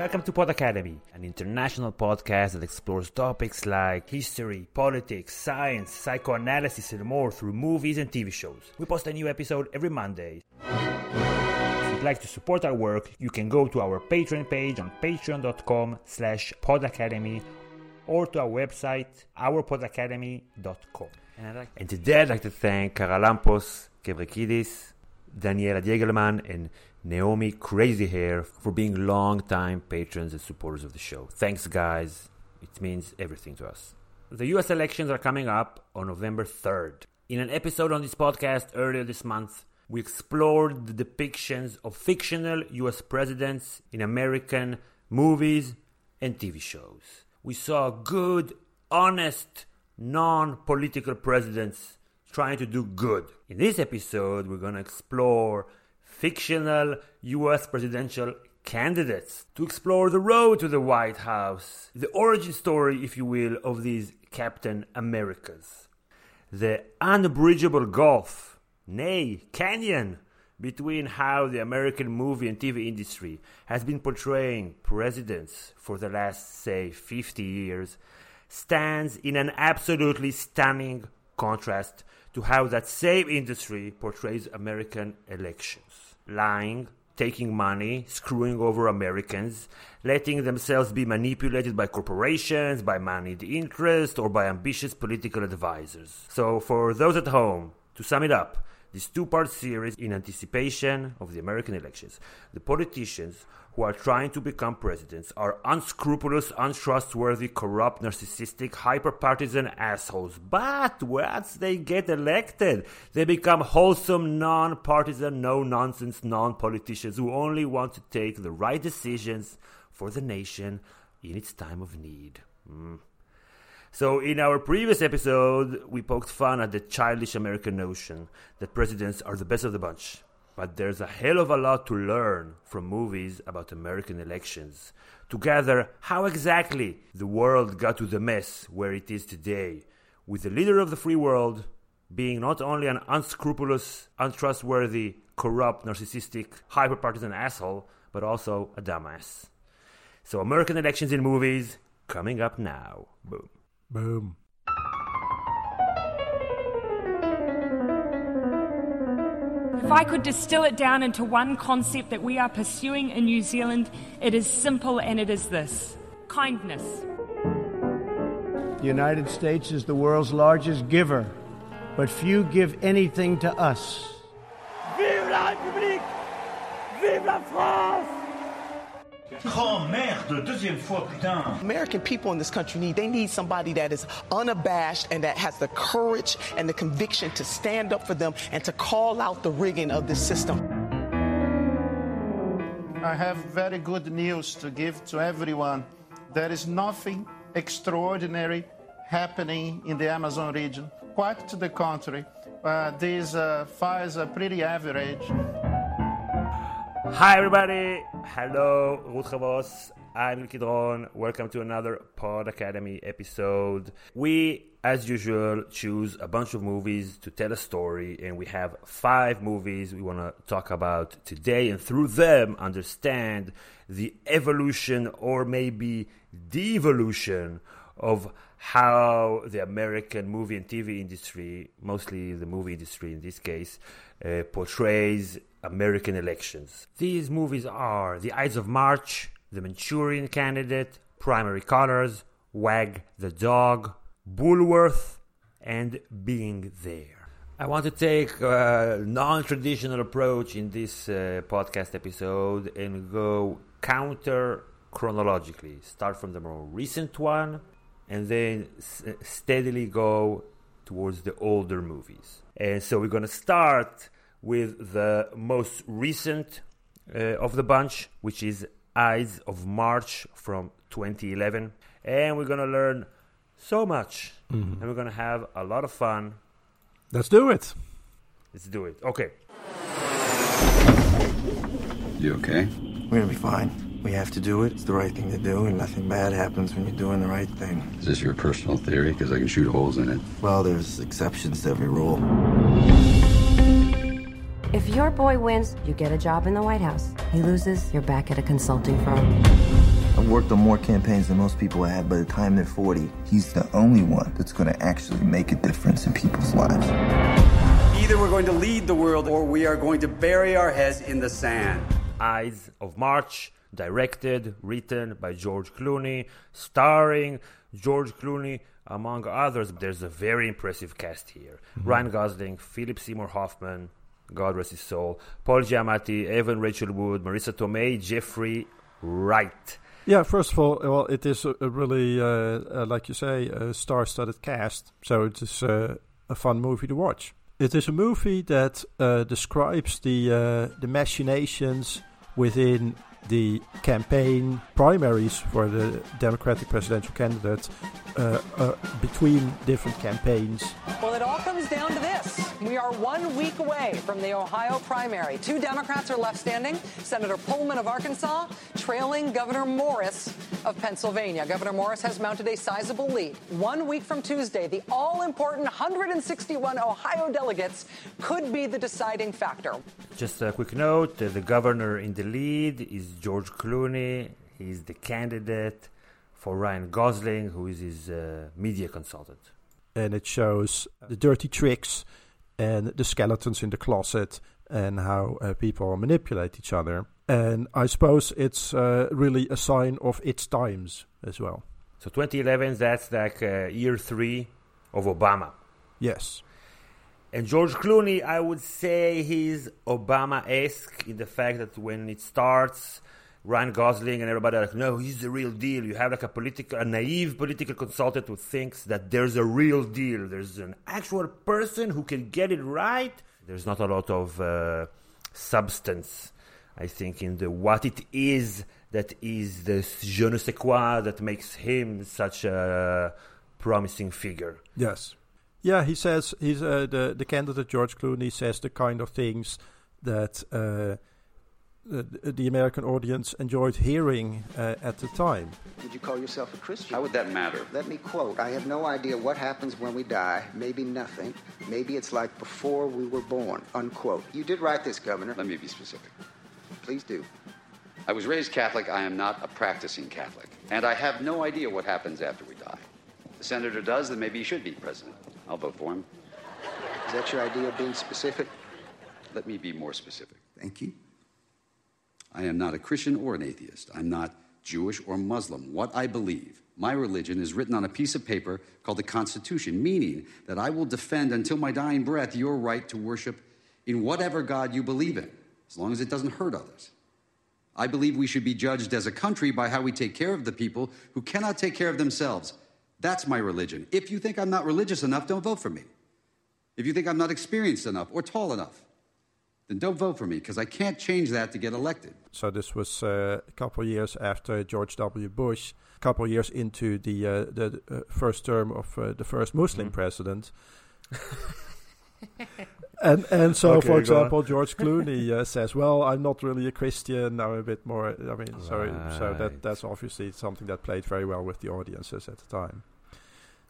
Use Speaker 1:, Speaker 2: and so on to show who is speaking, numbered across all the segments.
Speaker 1: Welcome to Pod Academy, an international podcast that explores topics like history, politics, science, psychoanalysis, and more through movies and TV shows. We post a new episode every Monday. If you'd like to support our work, you can go to our Patreon page on patreon.com slash podacademy or to our website, ourpodacademy.com. And, like, and today I'd like to thank Karalampos Kevrekidis, Daniela Diegelman, and Naomi Crazy Hair for being long-time patrons and supporters of the show. Thanks, guys. It means everything to us. The US elections are coming up on November 3rd. In an episode on this podcast earlier this month, we explored the depictions of fictional US presidents in American movies and TV shows. We saw good, honest, non political presidents trying to do good. In this episode, we're going to explore fictional US presidential candidates to explore the road to the White House, the origin story, if you will, of these Captain Americas, the unbridgeable gulf, nay, canyon, between how the American movie and TV industry has been portraying presidents for the last, say, 50 years stands in an absolutely stunning contrast to how that same industry portrays American elections. Lying, taking money, screwing over Americans, letting themselves be manipulated by corporations, by moneyed interest, or by ambitious political advisors. So, for those at home, to sum it up, this two part series in anticipation of the American elections. The politicians who are trying to become presidents are unscrupulous, untrustworthy, corrupt, narcissistic, hyper partisan assholes. But once they get elected, they become wholesome, non partisan, no nonsense, non politicians who only want to take the right decisions for the nation in its time of need. Mm. So, in our previous episode, we poked fun at the childish American notion that presidents are the best of the bunch. But there's a hell of a lot to learn from movies about American elections to gather how exactly the world got to the mess where it is today, with the leader of the free world being not only an unscrupulous, untrustworthy, corrupt, narcissistic, hyper partisan asshole, but also a dumbass. So, American elections in movies coming up now. Boom.
Speaker 2: Boom.
Speaker 3: If I could distill it down into one concept that we are pursuing in New Zealand, it is simple and it is this kindness.
Speaker 4: The United States is the world's largest giver, but few give anything to us.
Speaker 5: Vive la République! Vive la France!
Speaker 6: Oh merde, deuxième fois, putain.
Speaker 7: American people in this country need they need somebody that is unabashed and that has the courage and the conviction to stand up for them and to call out the rigging of this system.
Speaker 8: I have very good news to give to everyone. There is nothing extraordinary happening in the Amazon region. Quite to the contrary, uh, these uh, fires are pretty average.
Speaker 1: Hi, everybody. Hello, Ruth. I'm Kidron. Welcome to another Pod Academy episode. We, as usual, choose a bunch of movies to tell a story, and we have five movies we want to talk about today, and through them, understand the evolution or maybe devolution of how the American movie and TV industry, mostly the movie industry in this case, uh, portrays American elections. These movies are The Ides of March, The Manchurian Candidate, Primary Colors, Wag the Dog, Bulworth, and Being There. I want to take a non traditional approach in this uh, podcast episode and go counter chronologically. Start from the more recent one and then s- steadily go towards the older movies. And so we're going to start with the most recent uh, of the bunch, which is Ides of March from 2011. And we're going to learn so much, and we're going to have a lot of fun.
Speaker 2: Let's do it.
Speaker 1: Let's do it. Okay.
Speaker 9: You okay?
Speaker 10: We're gonna be fine. We have to do it. It's the right thing to do, and nothing bad happens when you're doing the right thing.
Speaker 9: Is this your personal theory? Because I can shoot holes in it.
Speaker 10: Well, there's exceptions to every rule.
Speaker 11: If your boy wins, you get a job in the White House. He loses, you're back at a consulting firm.
Speaker 10: I've worked on more campaigns than most people have. By the time they're 40, he's the only one that's going to actually make a difference in people's lives.
Speaker 12: Either we're going to lead the world or we are going to bury our heads in the sand.
Speaker 1: Ides of March, directed, written by George Clooney, starring George Clooney, among others. There's a very impressive cast here mm-hmm. Ryan Gosling, Philip Seymour Hoffman, God rest his soul, Paul Giamatti, Evan Rachel Wood, Marisa Tomei, Jeffrey Wright.
Speaker 2: Yeah, first of all, well, it is a, a really, uh, uh, like you say, a star-studded cast, so it is uh, a fun movie to watch. It is a movie that uh, describes the uh, the machinations within the campaign primaries for the Democratic presidential candidate uh, uh, between different campaigns.
Speaker 13: Well, it all comes down to this. We are one week away from the Ohio primary. Two Democrats are left standing Senator Pullman of Arkansas trailing Governor Morris of Pennsylvania. Governor Morris has mounted a sizable lead. One week from Tuesday, the all important 161 Ohio delegates could be the deciding factor.
Speaker 1: Just a quick note the governor in the lead is George Clooney. He's the candidate for Ryan Gosling, who is his uh, media consultant.
Speaker 2: And it shows the dirty tricks and the skeletons in the closet and how uh, people manipulate each other. And I suppose it's uh, really a sign of its times as well.
Speaker 1: So 2011, that's like uh, year three of Obama.
Speaker 2: Yes.
Speaker 1: And George Clooney, I would say he's Obama esque in the fact that when it starts, Ryan Gosling and everybody are like, no, he's the real deal. You have like a political, a naive political consultant who thinks that there's a real deal. There's an actual person who can get it right. There's not a lot of uh, substance, I think, in the what it is that is the je ne sais quoi that makes him such a promising figure.
Speaker 2: Yes. Yeah, he says he's uh, the the candidate George Clooney says the kind of things that uh, the, the, American audience enjoyed hearing uh, at the time.
Speaker 14: Would you call yourself a Christian?
Speaker 12: How would that matter?
Speaker 14: Let me quote I have no idea what happens when we die. Maybe nothing. Maybe it's like before we were born. Unquote. You did write this, Governor.
Speaker 12: Let me be specific.
Speaker 14: Please do.
Speaker 12: I was raised Catholic. I am not a practicing Catholic. And I have no idea what happens after we die. The senator does, then maybe he should be president. I'll vote for him.
Speaker 14: Is that your idea of being specific?
Speaker 12: Let me be more specific.
Speaker 14: Thank you.
Speaker 12: I am not a Christian or an atheist. I'm not Jewish or Muslim. What I believe, my religion, is written on a piece of paper called the Constitution, meaning that I will defend until my dying breath your right to worship in whatever God you believe in, as long as it doesn't hurt others. I believe we should be judged as a country by how we take care of the people who cannot take care of themselves. That's my religion. If you think I'm not religious enough, don't vote for me. If you think I'm not experienced enough or tall enough, then don't vote for me because I can't change that to get elected.
Speaker 2: So this was uh, a couple of years after George W. Bush, a couple of years into the uh, the uh, first term of uh, the first Muslim mm-hmm. president. and and so, okay, for example, George Clooney uh, says, "Well, I'm not really a Christian. I'm a bit more. I mean, right. so so that that's obviously something that played very well with the audiences at the time."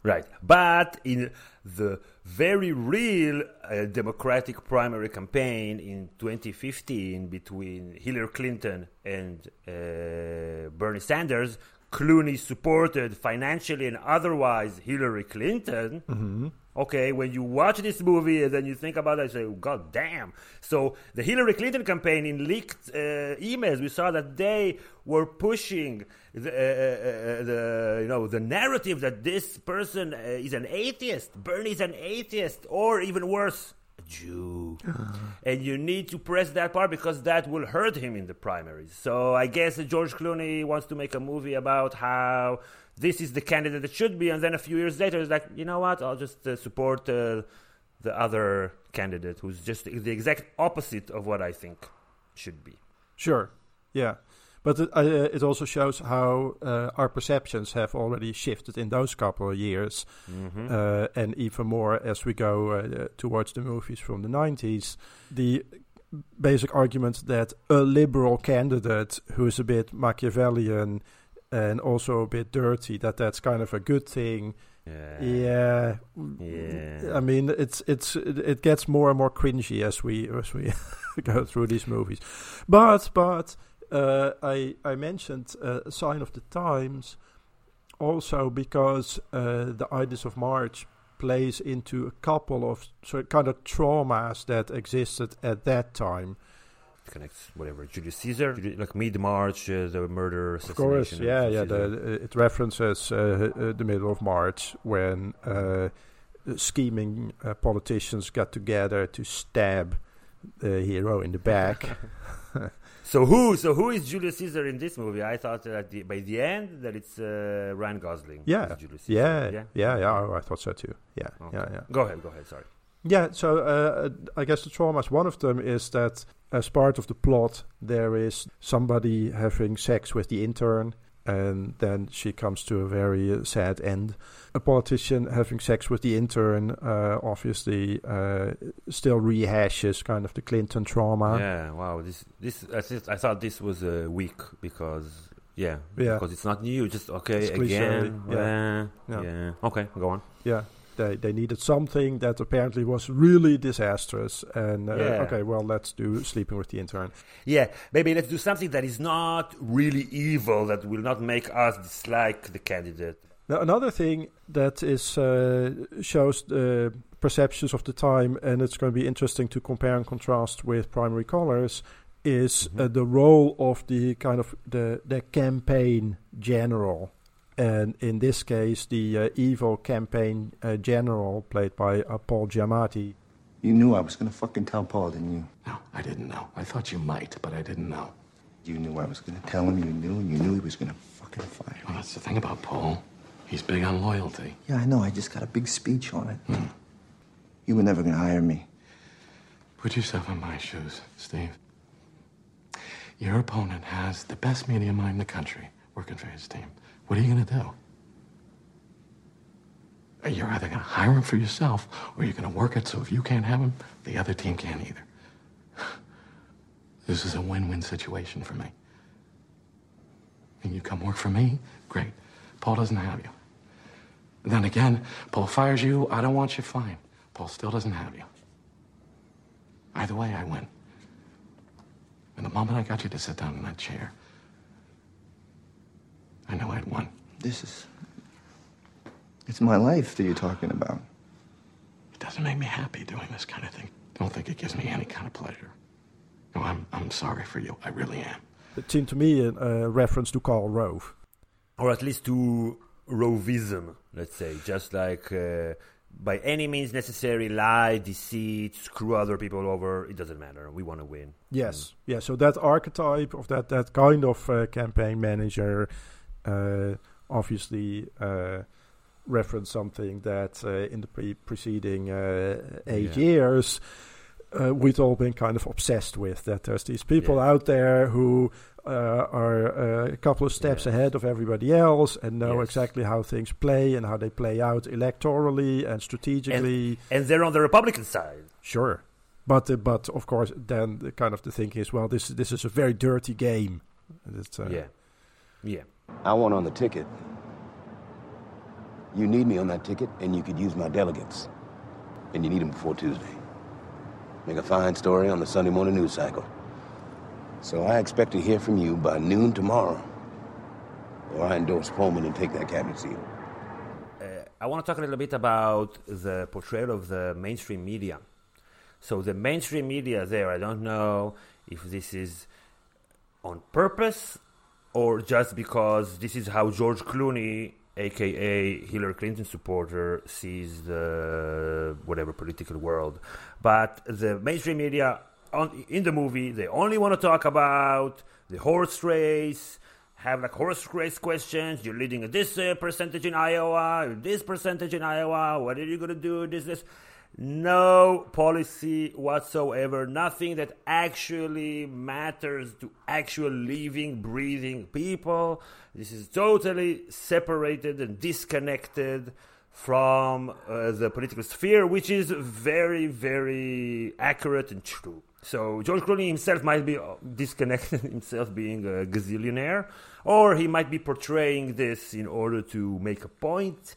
Speaker 1: Right. But in the very real uh, Democratic primary campaign in 2015 between Hillary Clinton and uh, Bernie Sanders, Clooney supported financially and otherwise Hillary Clinton.
Speaker 2: Mm-hmm.
Speaker 1: Okay, when you watch this movie and then you think about it, you say, oh, God damn. So the Hillary Clinton campaign in leaked uh, emails, we saw that they were pushing the, uh, uh, uh the, you know, the narrative that this person uh, is an atheist, Bernie is an atheist, or even worse, Jew. Uh-huh. And you need to press that part because that will hurt him in the primaries. So I guess George Clooney wants to make a movie about how this is the candidate that should be, and then a few years later, it's like, you know what? I'll just uh, support uh, the other candidate who's just the exact opposite of what I think should be.
Speaker 2: Sure. Yeah. But it, uh, it also shows how uh, our perceptions have already shifted in those couple of years,
Speaker 1: mm-hmm.
Speaker 2: uh, and even more as we go uh, towards the movies from the 90s. The basic argument that a liberal candidate who is a bit Machiavellian and also a bit dirty, that that's kind of a good thing,
Speaker 1: Yeah.
Speaker 2: Yeah.
Speaker 1: Yeah.
Speaker 2: I mean, it's it's it, it gets more and more cringy as we as we go through these movies. But but uh, I I mentioned uh, Sign of the Times also because uh, the Ides of March plays into a couple of sort of kind of traumas that existed at that time.
Speaker 1: It connects whatever Julius Caesar, like mid March, uh, the murder,
Speaker 2: Of course,
Speaker 1: assassination.
Speaker 2: yeah,
Speaker 1: of
Speaker 2: yeah. The, it references uh, the middle of March when uh, scheming uh, politicians got together to stab the hero in the back.
Speaker 1: So who? So who is Julius Caesar in this movie? I thought that the, by the end that it's uh, Ryan Gosling.
Speaker 2: yeah, yeah,
Speaker 1: yeah,
Speaker 2: yeah, yeah. Oh, I thought so too. Yeah,
Speaker 1: Okay.
Speaker 2: yeah, yeah.
Speaker 1: Go ahead, go ahead. Sorry.
Speaker 2: Yeah, so uh, I guess the traumas, one of them is that as part of the plot, there is somebody having sex with the intern, and then she comes to a very uh, sad end. A politician having sex with the intern uh, obviously uh, still rehashes kind of the Clinton trauma.
Speaker 1: Yeah, wow. This, this, I, just, I thought this was uh, weak because, yeah,
Speaker 2: Yeah.
Speaker 1: because it's not new. Just okay
Speaker 2: It's
Speaker 1: again.
Speaker 2: yeah.
Speaker 1: Yeah.
Speaker 2: Yeah.
Speaker 1: yeah, Okay, go on.
Speaker 2: Yeah. They, they needed something that apparently was really disastrous, and uh,
Speaker 1: Yeah.
Speaker 2: okay, well, let's do sleeping with the intern.
Speaker 1: Yeah, maybe let's do something that is not really evil that will not make us dislike the candidate.
Speaker 2: Now, another thing that is uh, shows the perceptions of the time, and it's going to be interesting to compare and contrast with Primary Colors, is uh, the role of the kind of the the campaign general, and in this case, the uh, evil campaign uh, general played by uh, Paul Giamatti.
Speaker 10: You knew I was gonna fucking tell Paul, didn't you?
Speaker 15: No, I didn't know. I thought you might, but I didn't know.
Speaker 10: You knew I was gonna tell him. You knew. You knew he was gonna fucking fire
Speaker 15: Well, that's the thing about Paul. He's big on loyalty.
Speaker 10: Yeah, I know. I just got a big speech on it. You were never gonna hire me.
Speaker 15: Put yourself in my shoes, Steve. Your opponent has the best media mind in the country working for his team. What are you going to do? You're either going to hire him for yourself or you're going to work it so if you can't have him, the other team can't either. This is a win win situation for me. And you come work for me, great. Paul doesn't have you. Then again, Paul fires you, I don't want you, fine. Paul still doesn't have you. Either way, I win. And the moment I got you to sit down in that chair, I know I'd won.
Speaker 10: This is. It's my life that you're talking about.
Speaker 15: It doesn't make me happy doing this kind of thing. Don't think it gives me any kind of pleasure. No, I'm, I'm sorry for you. I really am.
Speaker 2: It seemed to me a, a reference to Karl Rove.
Speaker 1: or at least to rovism, let's say, just like uh, by any means necessary, lie, deceit, screw other people over. It doesn't matter. We want to win.
Speaker 2: Yes, yeah. So that archetype of that that kind of uh, campaign manager, uh, obviously uh, reference something that uh, in the pre- preceding uh, eight
Speaker 1: Yeah.
Speaker 2: years. Uh, we've all been kind of obsessed with that. There's these people
Speaker 1: Yeah.
Speaker 2: out there who uh, are uh, a couple of steps
Speaker 1: Yes.
Speaker 2: ahead of everybody else and know
Speaker 1: Yes.
Speaker 2: exactly how things play and how they play out electorally and strategically.
Speaker 1: And they're on the Republican side.
Speaker 2: Sure, but uh, but of course, then the kind of the thinking is, well, this this is a very dirty game. It's, uh,
Speaker 1: Yeah. Yeah.
Speaker 16: I want on the ticket. You need me on that ticket, and you could use my delegates. And you need them before Tuesday. Make a fine story on the Sunday morning news cycle. So I expect to hear from you by noon tomorrow. Or I endorse Pullman and take that cabinet seat.
Speaker 1: Uh, I want to talk a little bit about the portrayal of the mainstream media. So the mainstream media there, I don't know if this is on purpose or just because this is how George Clooney, aka Hillary Clinton supporter, sees the whatever political world. But the mainstream media on, in the movie, they only want to talk about the horse race, have like horse race questions. You're leading this uh, percentage in Iowa, this percentage in Iowa. What are you to do? This, this. No policy whatsoever. Nothing that actually matters to actual living, breathing people. This is totally separated and disconnected from uh, the political sphere, which is very, very accurate and true. So George Clooney himself might be uh, disconnected himself being a gazillionaire, or he might be portraying this in order to make a point.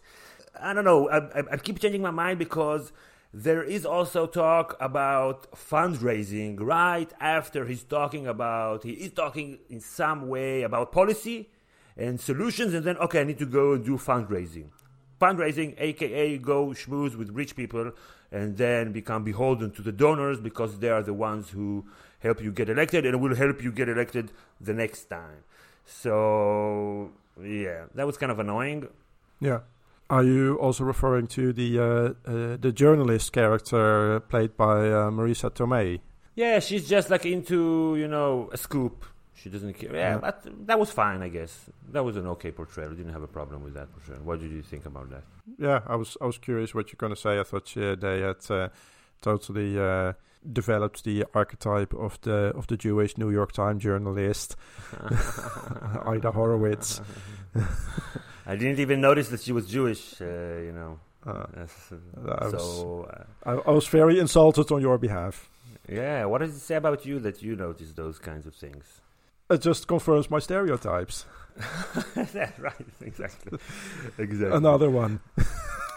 Speaker 1: I don't know. I, I, I keep changing my mind because there is also talk about fundraising right after he's talking about he is talking in some way about policy and solutions and then okay i need to go and do fundraising. Fundraising aka go schmooze with rich people and then become beholden to the donors because they are the ones who help you get elected and will help you get elected the next time. So yeah that was kind of annoying.
Speaker 2: Yeah are you also referring to the uh, uh, the journalist character played by uh, Marisa Tomei?
Speaker 1: Yeah, she's just like into you know a scoop. She doesn't care. Yeah, yeah, but that was fine, I guess. That was an okay portrayal. I didn't have a problem with that portrayal. What did you think about that?
Speaker 2: Yeah, I was I was curious what you're going to say. I thought uh, they had uh, totally uh, developed the archetype of the of the Jewish New York Times journalist, Ida Horowicz.
Speaker 1: I didn't even notice that she was Jewish. Uh, you know.
Speaker 2: Uh, I was, so uh, I, I, was very insulted on your behalf.
Speaker 1: Yeah, what does it say about you that you notice those kinds of things?
Speaker 2: It just confirms my stereotypes.
Speaker 1: right, exactly, exactly.
Speaker 2: Another one.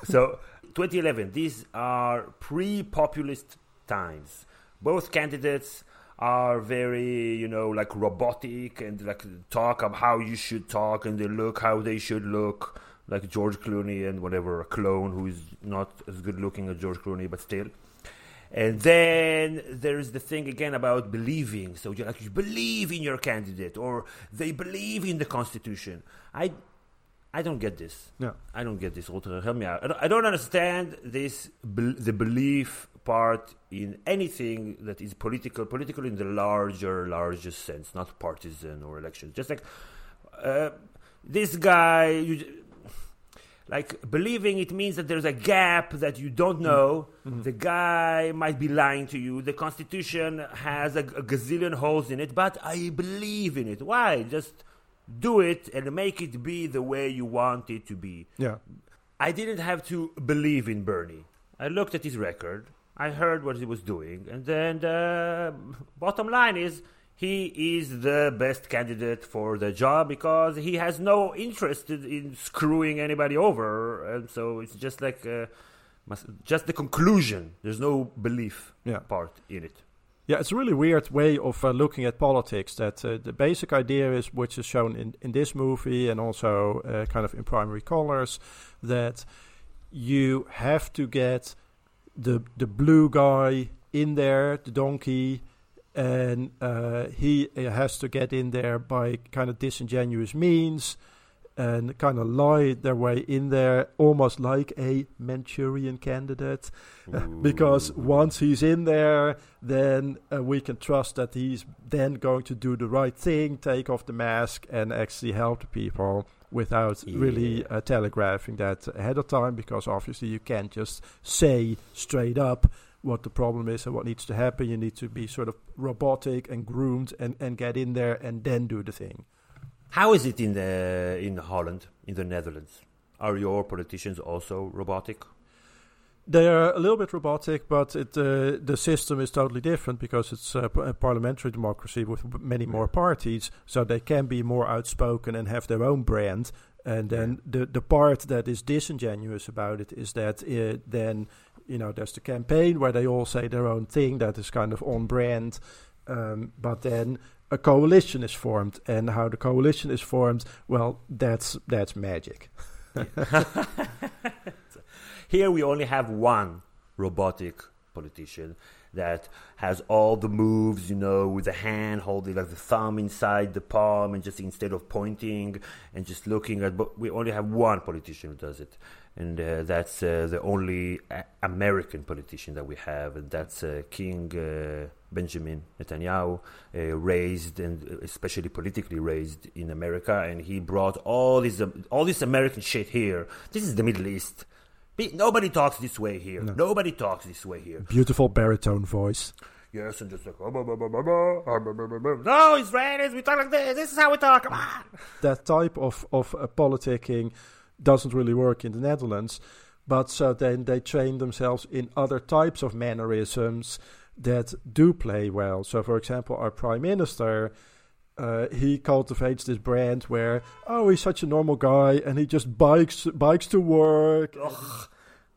Speaker 1: so, 2011. These are pre-populist times. Both candidates are very, you know, like robotic and like talk of how you should talk and they look how they should look, like George Clooney and whatever, a clone who is not as good looking as George Clooney, but still. And then there's the thing again about believing. So you like you believe in your candidate, or they believe in the Constitution. I, I don't get this.
Speaker 2: No,
Speaker 1: I don't get this. help me out. I don't understand this. The belief part in anything that is political, political in the larger, largest sense, not partisan or elections. Just like uh, this guy, you, like believing it means that there's a gap that you don't know. Mm-hmm. The guy might be lying to you. The Constitution has a, a gazillion holes in it, but I believe in it. Why? Just do it and make it be the way you want it to be.
Speaker 2: Yeah.
Speaker 1: I didn't have to believe in Bernie. I looked at his record. I heard what he was doing, and then the bottom line is he is the best candidate for the job because he has no interest in screwing anybody over, and so it's just like uh, just the conclusion. There's no belief
Speaker 2: yeah.
Speaker 1: part in it.
Speaker 2: Yeah, it's a really weird way of uh, looking at politics. That uh, the basic idea is, which is shown in, in this movie and also uh, kind of in primary colors, that you have to get the the blue guy in there, the donkey, and uh, he has to get in there by kind of disingenuous means and kind of lie their way in there, almost like a Manchurian candidate. because once he's in there, then uh, we can trust that he's then going to do the right thing, take off the mask, and actually help the people without yeah. really uh, telegraphing that ahead of time because obviously you can't just say straight up what the problem is and what needs to happen. You need to be sort of robotic and groomed and, and get in there and then do the thing.
Speaker 1: How is it in the in Holland, in the Netherlands? Are your politicians also robotic?
Speaker 2: They are a little bit robotic, but it, uh, the system is totally different because it's a, a, parliamentary democracy with many more parties, so they can be more outspoken and have their own brand. And then the the part that is disingenuous about it is that uh, then you know there's the campaign where they all say their own thing that is kind of on brand, um, but then a coalition is formed, and how the coalition is formed, well, that's that's magic.
Speaker 1: Here we only have one robotic politician that has all the moves, you know, with the hand holding like the thumb inside the palm and just instead of pointing and just looking at, but we only have one politician who does it. And uh, that's uh, the only a- American politician that we have, and that's uh, King uh, Benjamin Netanyahu, uh, raised and especially politically raised in America, and he brought all this all this American shit here. This is the Middle East Nobody talks this way here. No. Nobody talks this way here.
Speaker 2: Beautiful baritone voice.
Speaker 1: Yes, and just like no Israelis, we talk like this. This is how we talk. Come on.
Speaker 2: That type of of uh, politicking doesn't really work in the Netherlands, but so then they train themselves in other types of mannerisms that do play well. So, for example, our prime minister uh, he cultivates this brand where oh he's such a normal guy and he just bikes bikes to work.
Speaker 1: Ugh.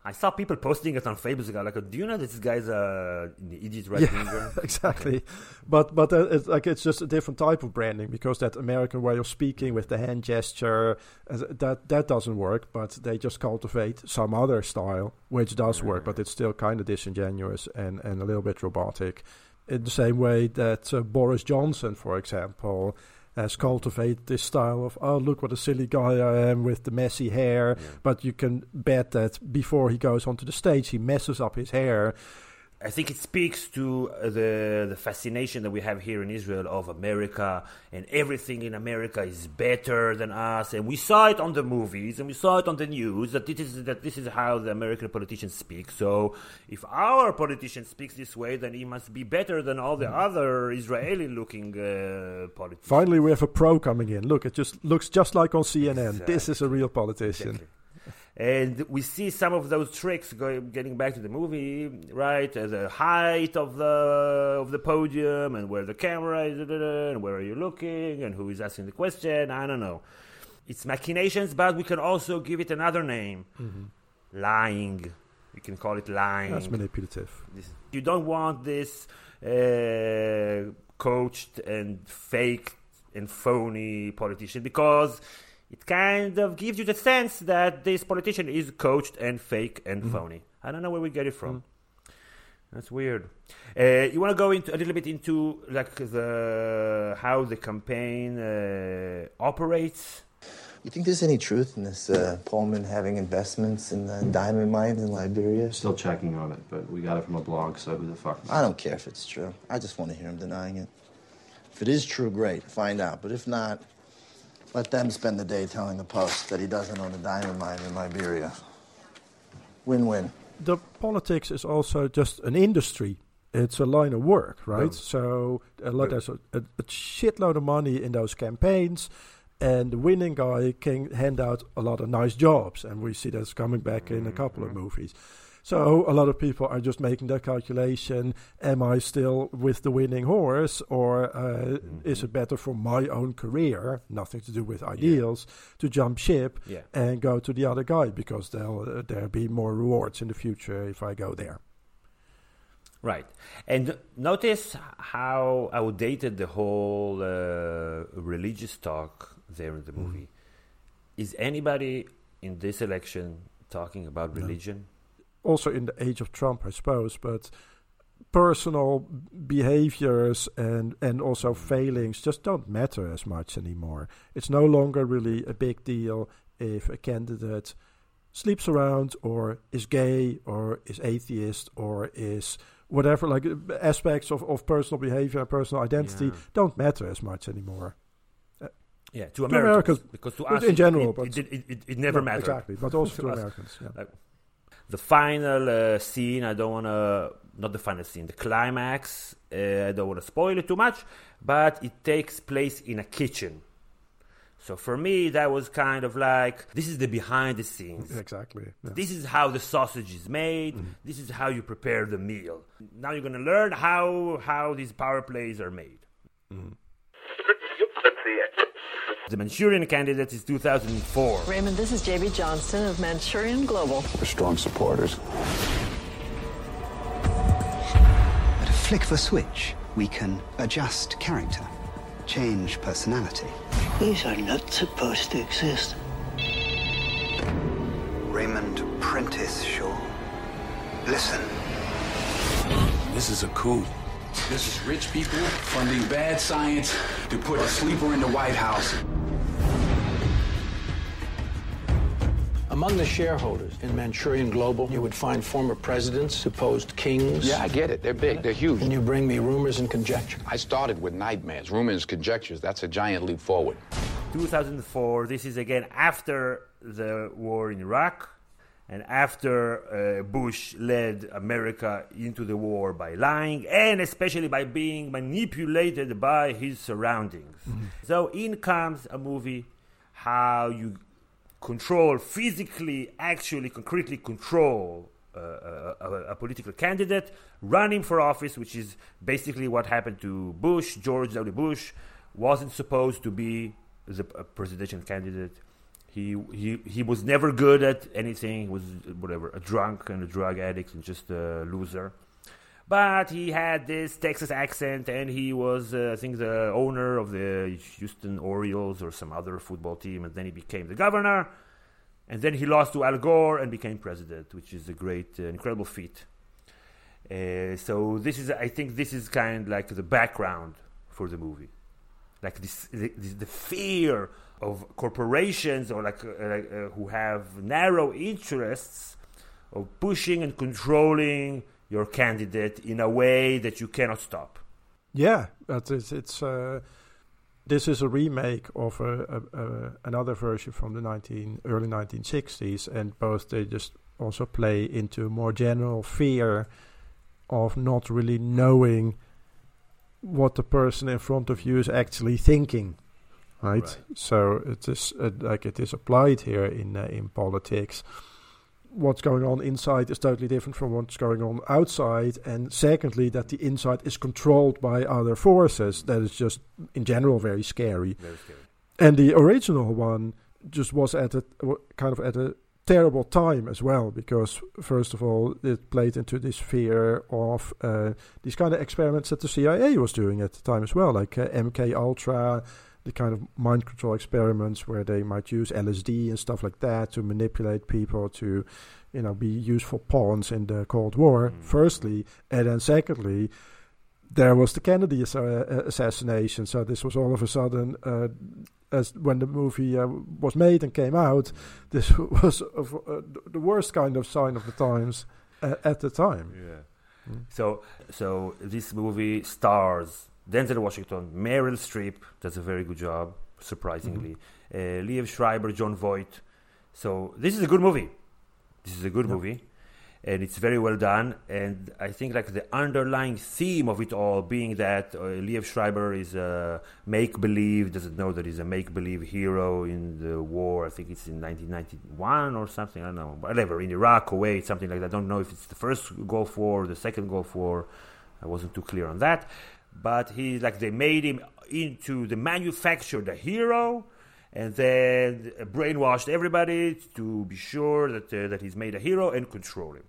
Speaker 1: I saw people posting it on Facebook. Like, do you know this guy's a idiot right?
Speaker 2: Yeah, exactly. But but uh, it's like it's just a different type of branding because that American way of speaking with the hand gesture uh, that that doesn't work. But they just cultivate some other style which does work, but it's still kind of disingenuous and and a little bit robotic. In the same way that uh, Boris Johnson, for example, has cultivated this style of oh look what a silly guy I am with the messy hair.
Speaker 1: Yeah.
Speaker 2: But you can bet that before he goes onto the stage, he messes up his hair.
Speaker 1: I think it speaks to the the fascination that we have here in Israel of America and everything in America is better than us and we saw it on the movies and we saw it on the news that this is that this is how the American politicians speak. So if our politician speaks this way, then he must be better than all the
Speaker 2: Mm.
Speaker 1: other Israeli looking uh, politicians.
Speaker 2: Finally, we have a pro coming in. Look, it just looks just like on CNN. This is a real politician.
Speaker 1: Exactly. And we see some of those tricks going, getting back to the movie, right? Uh, the height of the of the podium and where the camera is, and where are you looking, and who is asking the question. I don't know. It's machinations, but we can also give it another name:
Speaker 2: Mhm.
Speaker 1: lying. You can call it lying.
Speaker 2: That's manipulative.
Speaker 1: This- you don't want this uh, coached and fake and phony politician because it kind of gives you the sense that this politician is coached and fake and
Speaker 2: Mhm.
Speaker 1: phony. I don't know where we get it from. That's weird. Uh, you want to go into a little bit into like the how the campaign uh, operates?
Speaker 10: You think there's any truth in this uh, Pullman having investments in the diamond mines in Liberia?
Speaker 15: Still checking on it, but we got it from a blog, so who the fuck?
Speaker 10: I don't care if it's true. I just want to hear him denying it. If it is true, great, find out. But if not, let them spend the day telling the Post that he doesn't own a diamond mine in Liberia. Win win.
Speaker 2: The politics is also just an industry. It's a line of work, right?
Speaker 10: Boom.
Speaker 2: So a lot, there's a, a, a shitload of money in those campaigns, and the winning guy can hand out a lot of nice jobs, and we see that's coming back in a couple of mm-hmm. movies. So a lot of people are just making that calculation: Am I still with the winning horse, or uh, is it better for my own career, nothing to do with ideals, to jump ship
Speaker 1: Yeah.
Speaker 2: and go to the other guy because there'll uh, there'll be more rewards in the future if I go there.
Speaker 1: Right. And notice how outdated the whole uh, religious talk there in the movie. Is anybody in this election talking about
Speaker 2: No. Also in the age of Trump, I suppose, but personal behaviors and and also failings just don't matter as much anymore. It's no longer really a big deal if a candidate sleeps around or is gay or is atheist or is whatever like aspects of, of personal behavior and personal identity
Speaker 1: Yeah.
Speaker 2: don't matter as much anymore. Uh,
Speaker 1: Yeah, to Americans, because to us
Speaker 2: in general,
Speaker 1: it-
Speaker 2: but
Speaker 1: it- it- it- never
Speaker 2: No,
Speaker 1: mattered.
Speaker 2: exactly, but also to
Speaker 1: us.
Speaker 2: Americans. Yeah.
Speaker 1: Like, the final uh, scene, I don't want to, not the final scene, the climax, uh, I don't want to spoil it too much, but it takes place in a kitchen. So for me, that was kind of like this is the behind the scenes.
Speaker 2: Exactly. yeah.
Speaker 1: This is how the sausage is made. This is how you prepare the meal. Now you're going to learn how how these power plays are made. The Manchurian Candidate is 2004.
Speaker 17: Raymond, this is JB Johnston of Manchurian Global.
Speaker 18: We're strong supporters.
Speaker 19: At a flick of a switch, we can adjust character, change personality.
Speaker 20: These are not supposed to exist.
Speaker 19: Raymond Prentice Shaw. Listen.
Speaker 18: This is a coup. This is rich people funding bad science to put a sleeper in the White House.
Speaker 21: Among the shareholders in Manchurian Global, you would find former presidents, supposed kings.
Speaker 22: Yeah, I get it. They're big. They're huge.
Speaker 21: And you bring me rumors and conjecture.
Speaker 22: I started with nightmares, rumors, conjectures. That's a giant leap forward.
Speaker 1: 2004. This is again after the war in Iraq and after uh, Bush led America into the war by lying and especially by being manipulated by his surroundings. So in comes a movie how you control physically, actually, concretely control uh, a, a, a political candidate running for office, which is basically what happened to Bush, George W. Bush, wasn't supposed to be the presidential candidate. He, he he was never good at anything. He was whatever a drunk and a drug addict and just a loser. But he had this Texas accent, and he was, uh, I think, the owner of the Houston Orioles or some other football team, and then he became the governor. And then he lost to Al Gore and became president, which is a great, uh, incredible feat. Uh, so this is, I think, this is kind of like the background for the movie, like this, the, the fear of corporations or like, uh, uh, who have narrow interests of pushing and controlling your candidate in a way that you cannot stop.
Speaker 2: Yeah, it's, it's uh, this is a remake of a, a, a, another version from the 19 early 1960s, and both they just also play into more general fear of not really knowing what the person in front of you is actually thinking. Right? right. So it is uh, like it is applied here in uh, in politics what's going on inside is totally different from what's going on outside. And secondly, that the inside is controlled by other forces. That is just, in general, very scary.
Speaker 1: Very scary.
Speaker 2: And the original one just was at a kind of at a terrible time as well because first of all it played into this fear of uh, these kind of experiments that the CIA was doing at the time as well like uh, MK Ultra the kind of mind control experiments where they might use LSD and stuff like that to manipulate people to, you know, be useful pawns in the Cold War. Mm. Firstly, and then secondly, there was the Kennedy uh, assassination. So this was all of a sudden, uh, as when the movie uh, was made and came out, this was uh, the worst kind of sign of the times uh, at the time.
Speaker 1: Yeah. Mm. So, so this movie stars Denzel Washington, Meryl Streep does a very good job, surprisingly. Mm-hmm. Uh, Liev Schreiber, Jon Voight. So this is a good movie. This is a good movie, and it's very well done. And I think like the underlying theme of it all being that uh, Liev Schreiber is a make believe, doesn't know that he's a make believe hero in the war. I think it's in 1991 or something. I don't know, whatever in Iraq, Kuwait, something like that. I don't know if it's the first Gulf War, or the second Gulf War. I wasn't too clear on that but he like they made him into the manufacturer, the hero, and then brainwashed everybody to be sure that uh, that he's made a hero and control him.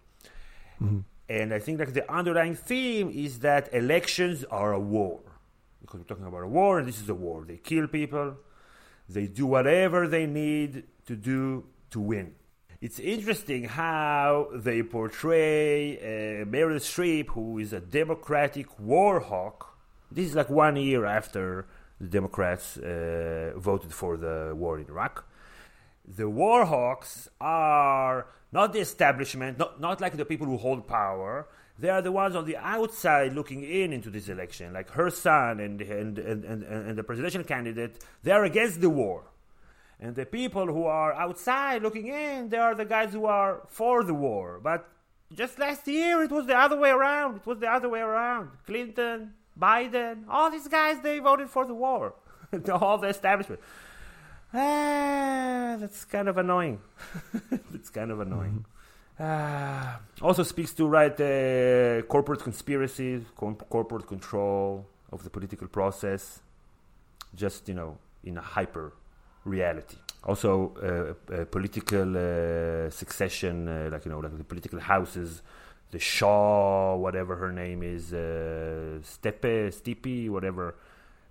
Speaker 1: Mm-hmm. And I think like the underlying theme is that elections are a war because we're talking about a war, and this is a war. They kill people, they do whatever they need to do to win. It's interesting how they portray uh, Meryl Streep, who is a Democratic war hawk, this is like one year after the Democrats uh, voted for the war in Iraq. The war hawks are not the establishment, not, not like the people who hold power. They are the ones on the outside looking in into this election, like her son and, and, and, and, and the presidential candidate. They are against the war. And the people who are outside looking in, they are the guys who are for the war. But just last year, it was the other way around. It was the other way around. Clinton, Biden, all these guys, they voted for the war. all the establishment. Ah, that's kind of annoying. it's kind of annoying. Mm-hmm. Ah, also speaks to right uh, corporate conspiracies, corporate control of the political process, just you know in a hyper reality. Also, uh, uh, political uh, succession, uh, like you know, like the political houses the Shaw, whatever her name is, uh, Steppe, Stipe, whatever.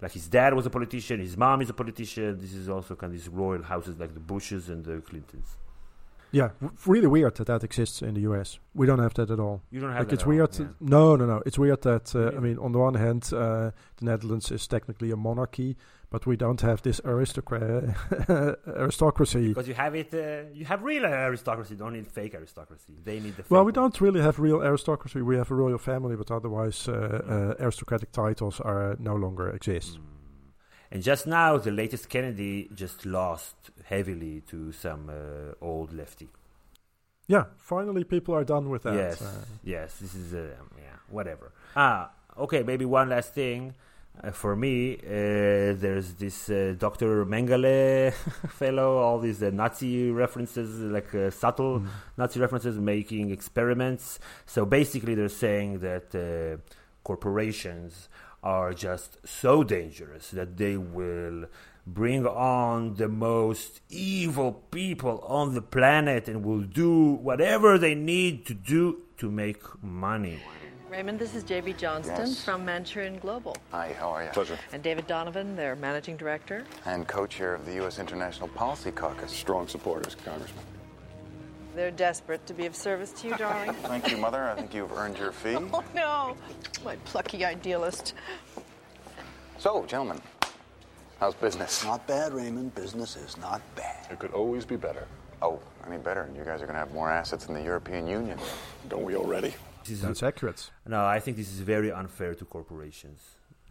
Speaker 1: Like his dad was a politician, his mom is a politician. This is also kind of these royal houses like the Bushes and the Clintons.
Speaker 2: Yeah, really weird that that exists in the U.S. We don't have that at all.
Speaker 1: You don't have
Speaker 2: like
Speaker 1: it's
Speaker 2: weird.
Speaker 1: All, yeah.
Speaker 2: No, no, no. It's weird that uh, I mean, on the one hand, uh, the Netherlands is technically a monarchy, but we don't have this aristocrat aristocracy.
Speaker 1: Because you have it, uh, you have real aristocracy. You don't need fake aristocracy. They need the.
Speaker 2: Well, we don't really have real aristocracy. We have a royal family, but otherwise, uh, uh, aristocratic titles are no longer exist. Mm.
Speaker 1: And just now, the latest Kennedy just lost heavily to some uh, old lefty.
Speaker 2: Yeah, finally, people are done with that.
Speaker 1: Yes, uh, yes. This is uh, yeah, whatever. Ah, okay. Maybe one last thing. Uh, for me, uh, there's this uh, Dr. Mengele fellow, all these uh, Nazi references, like uh, subtle mm. Nazi references, making experiments. So basically, they're saying that uh, corporations are just so dangerous that they will bring on the most evil people on the planet and will do whatever they need to do to make money.
Speaker 17: Raymond, this is JB Johnston
Speaker 23: Yes.
Speaker 17: from Manchurian Global.
Speaker 23: Hi, how are you? Pleasure.
Speaker 17: And David Donovan, their managing director.
Speaker 23: And co-chair of the U.S. International Policy Caucus. Strong supporters, Congressman.
Speaker 17: They're desperate to be of service to you, darling.
Speaker 23: Thank you, Mother. I think you've earned your fee.
Speaker 17: oh, no. My plucky idealist.
Speaker 23: So, gentlemen, how's business?
Speaker 20: Not bad, Raymond. Business is not bad.
Speaker 23: It could always be better. Oh, any better? You guys are going to have more assets in the European Union. Don't we already?
Speaker 1: This is-
Speaker 2: That's accurate.
Speaker 1: No, I think this is very unfair to corporations.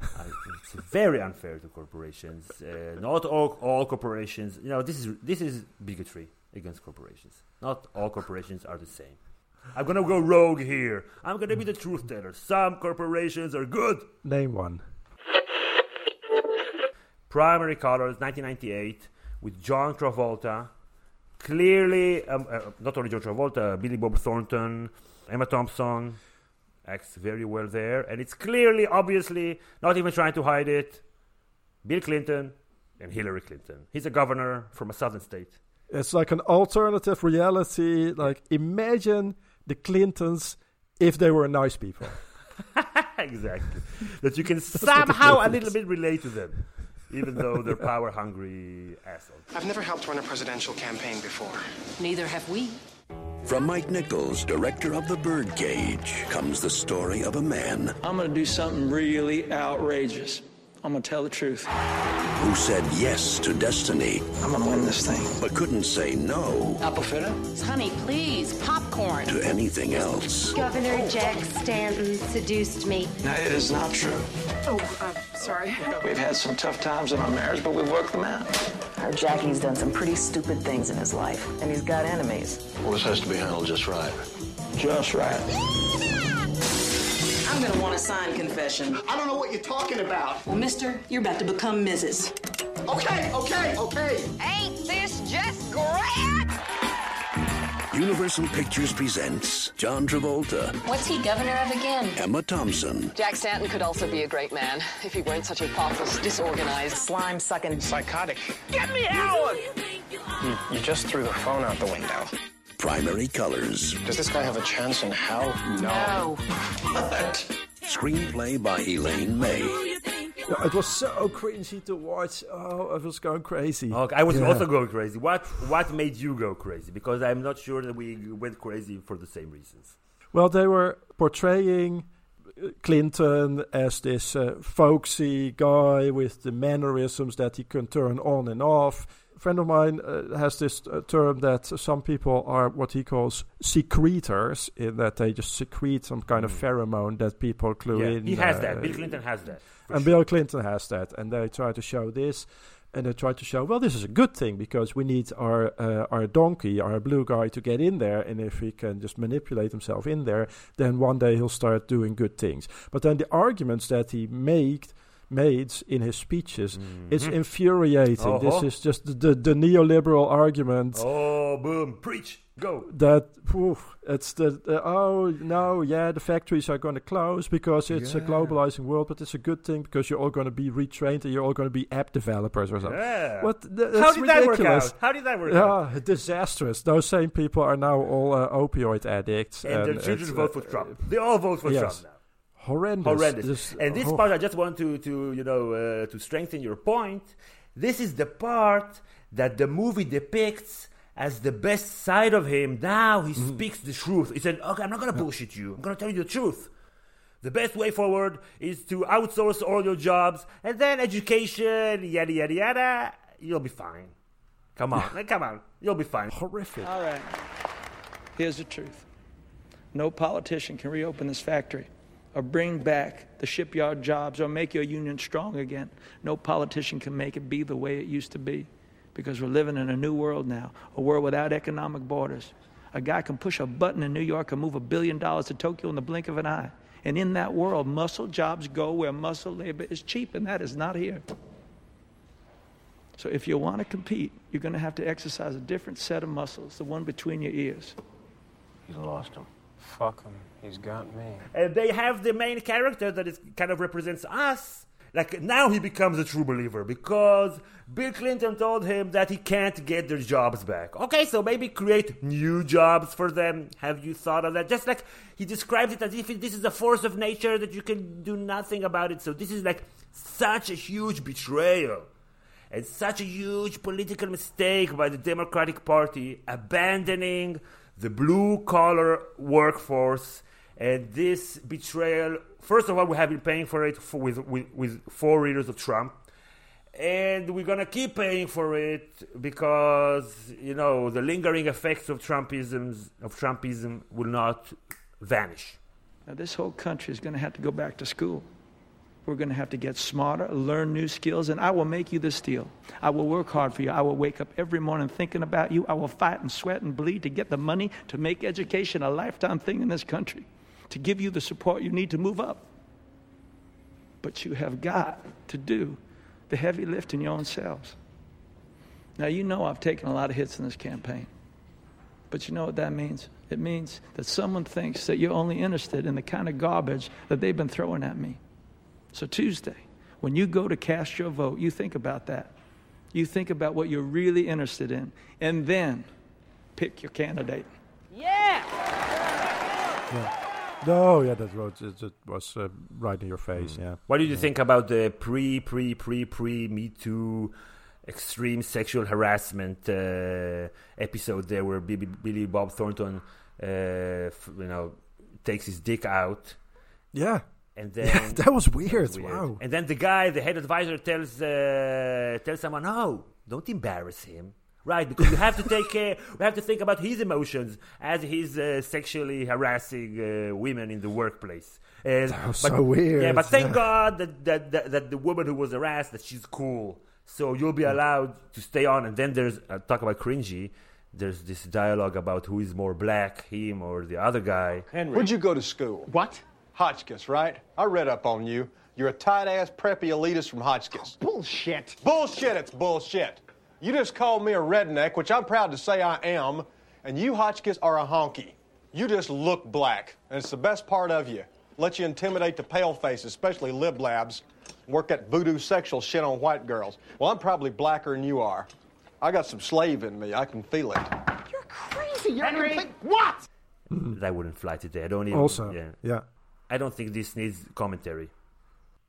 Speaker 1: I it's very unfair to corporations. Uh, not all, all corporations. You know, this is this is bigotry against corporations. Not all corporations are the same. I'm gonna go rogue here. I'm gonna be the truth teller. Some corporations are good.
Speaker 2: Name one.
Speaker 1: Primary Colors, 1998, with John Travolta. Clearly, um, uh, not only John Travolta, Billy Bob Thornton, Emma Thompson acts very well there, and it's clearly, obviously, not even trying to hide it. Bill Clinton and Hillary Clinton. He's a governor from a southern state.
Speaker 2: It's like an alternative reality. Like imagine the Clintons if they were nice people.
Speaker 1: exactly. That you can somehow a little bit relate to them, even though they're power hungry assholes.
Speaker 24: I've never helped run a presidential campaign before.
Speaker 25: Neither have we.
Speaker 26: From Mike Nichols, director of The Birdcage, comes the story of a man
Speaker 27: I'm going to do something really outrageous. I'm going to tell the truth.
Speaker 26: who said yes to destiny.
Speaker 27: I'm going to win this thing.
Speaker 26: But couldn't say no
Speaker 27: Apple fritter?
Speaker 25: Honey, please, popcorn.
Speaker 26: to anything else.
Speaker 28: Governor Jack Stanton seduced me.
Speaker 27: No, it is not true.
Speaker 17: Oh, I'm sorry.
Speaker 27: We've had some tough times in our marriage, but we've worked them out.
Speaker 29: Our Jackie's done some pretty stupid things in his life, and he's got enemies.
Speaker 23: Well, this has to be handled just right.
Speaker 27: Just right.
Speaker 25: I'm gonna want a signed confession.
Speaker 24: I don't know what you're talking about.
Speaker 25: Well, mister, you're about to become Mrs.
Speaker 24: Okay, okay, okay.
Speaker 25: Ain't this just great?
Speaker 26: Universal Pictures presents John Travolta,
Speaker 25: What's he governor of again?
Speaker 26: Emma Thompson,
Speaker 30: Jack Stanton could also be a great man if he weren't such a thoughtless, disorganized,
Speaker 29: slime sucking,
Speaker 24: psychotic.
Speaker 30: Get me out!
Speaker 24: You, you just threw the phone out the window.
Speaker 26: Primary Colors.
Speaker 24: Does this guy have a chance in hell?
Speaker 25: No.
Speaker 26: Screenplay by Elaine May.
Speaker 2: Yeah, it was so cringy to watch. Oh, I was going crazy.
Speaker 1: Okay, I was
Speaker 2: Yeah.
Speaker 1: also going crazy. What what made you go crazy? Because I'm not sure that we went crazy for the same reasons.
Speaker 2: Well, they were portraying Clinton as this uh, folksy guy with the mannerisms that he can turn on and off. Friend of mine uh, has this uh, term that some people are what he calls secretors, in that they just secrete some kind of pheromone that people clue
Speaker 1: Hmm. Yeah,
Speaker 2: in.
Speaker 1: he has
Speaker 2: uh,
Speaker 1: that. Bill Clinton has that.
Speaker 2: and
Speaker 1: sure.
Speaker 2: Bill Clinton has that, and they try to show this, and they try to show well, this is a good thing because we need our uh, our donkey, our blue guy, to get in there, and if he can just manipulate himself in there, then one day he'll start doing good things. But then the arguments that he made. Made in his speeches, it's
Speaker 1: Mhm.
Speaker 2: infuriating. This
Speaker 1: Uh-huh.
Speaker 2: is just the, the, the neoliberal argument
Speaker 1: Oh, boom! Preach, go.
Speaker 2: that phew, it's the, oh no yeah the factories are going to close because it's a globalizing world but it's a good thing because you're all going to be retrained and you're all going to be app developers or something
Speaker 1: Yeah.
Speaker 2: what th-
Speaker 1: How did that work
Speaker 2: ridiculous.
Speaker 1: out? How did that work
Speaker 2: yeah
Speaker 1: out?
Speaker 2: disastrous those same people are now all uh, opioid addicts
Speaker 1: And their
Speaker 2: it's,
Speaker 1: children
Speaker 2: uh,
Speaker 1: vote for Trump. They all vote for
Speaker 2: yes.
Speaker 1: Trump now.
Speaker 2: Horrendous
Speaker 1: horrendous.
Speaker 2: This-
Speaker 1: and this
Speaker 2: oh.
Speaker 1: part, I just want to, to you know, uh, to strengthen your point. This is the part that the movie depicts as the best side of him. Now he
Speaker 2: Mm-hmm.
Speaker 1: speaks the truth. He said, "Okay, I'm not gonna bullshit you. I'm gonna tell you the truth. The best way forward is to outsource all your jobs, and then education, yada yada yada. You'll be fine. Come on, come on, you'll be fine."
Speaker 2: Horrific.
Speaker 27: All right. Here's the truth no politician can reopen this factory or bring back the shipyard jobs or make your union strong again. No politician can make it be the way it used to be because we're living in a new world now, a world without economic borders. A guy can push a button in New York and move a billion dollars to Tokyo in the blink of an eye. And in that world, muscle jobs go where muscle labor is cheap, and that is not here. So if you want to compete, you're going to have to exercise a different set of muscles, the one between your ears.
Speaker 16: You lost him.
Speaker 31: Fuck him. He's got me.
Speaker 1: And they have the main character that is kind of represents us. Like now he becomes a true believer because Bill Clinton told him that he can't get their jobs back. Okay, so maybe create new jobs for them. Have you thought of that? Just like he describes it as if this is a force of nature that you can do nothing about it. So this is like such a huge betrayal and such a huge political mistake by the Democratic Party abandoning the blue collar workforce and this betrayal first of all we have been paying for it for, with, with, with four years of trump and we're gonna keep paying for it because you know the lingering effects of trumpism of trumpism will not vanish
Speaker 27: Now, this whole country is going to have to go back to school. We're going to have to get smarter, learn new skills, and I will make you this deal. I will work hard for you. I will wake up every morning thinking about you. I will fight and sweat and bleed to get the money to make education a lifetime thing in this country, to give you the support you need to move up. But you have got to do the heavy lifting your own selves. Now, you know I've taken a lot of hits in this campaign. But you know what that means? It means that someone thinks that you're only interested in the kind of garbage that they've been throwing at me. So, Tuesday, when you go to cast your vote, you think about that. You think about what you're really interested in, and then pick your candidate.
Speaker 2: Yeah. No, yeah, that was, was uh, right in your face. Yeah.
Speaker 1: What did you
Speaker 2: Yeah.
Speaker 1: think about the pre, pre, pre, pre Me Too extreme sexual harassment uh, episode there where Billy, Billy Bob Thornton, uh, f- you know, takes his dick out?
Speaker 2: Yeah.
Speaker 1: And then
Speaker 2: Yeah, that was weird. Wow.
Speaker 1: And then the guy, the head advisor, tells uh, tells someone, "No, don't embarrass him." Right, because we have to take care. We have to think about his emotions as he's uh, sexually harassing uh, women in the workplace. And,
Speaker 2: That was
Speaker 1: but-
Speaker 2: so weird,
Speaker 1: Yeah, but thank
Speaker 2: yeah.
Speaker 1: God that, that, that, that the woman who was harassed that she's cool. So you'll be allowed to stay on. And then there's uh, talk about cringy. There's this dialogue about who is more black, him or the other guy.
Speaker 32: Henry. Where'd you go to school? What? Hotchkiss, right? I read up on you. You're a tight ass preppy elitist from Hotchkiss. bullshit. Bullshit, it's bullshit. You just called me a redneck, which I'm proud to say I am, and you, Hotchkiss, are a honky. You just look black, and it's the best part of you. Let you intimidate the pale face, especially lib labs, work that voodoo sexual shit on white girls. Well, I'm probably blacker than you are. I got some slave in me. I can feel it.
Speaker 25: You're crazy, you're
Speaker 32: Henry.
Speaker 25: complete- What?
Speaker 1: Mm, that wouldn't fly today. I don't even.
Speaker 2: Also,
Speaker 1: yeah.
Speaker 2: yeah.
Speaker 1: I don't think this needs commentary.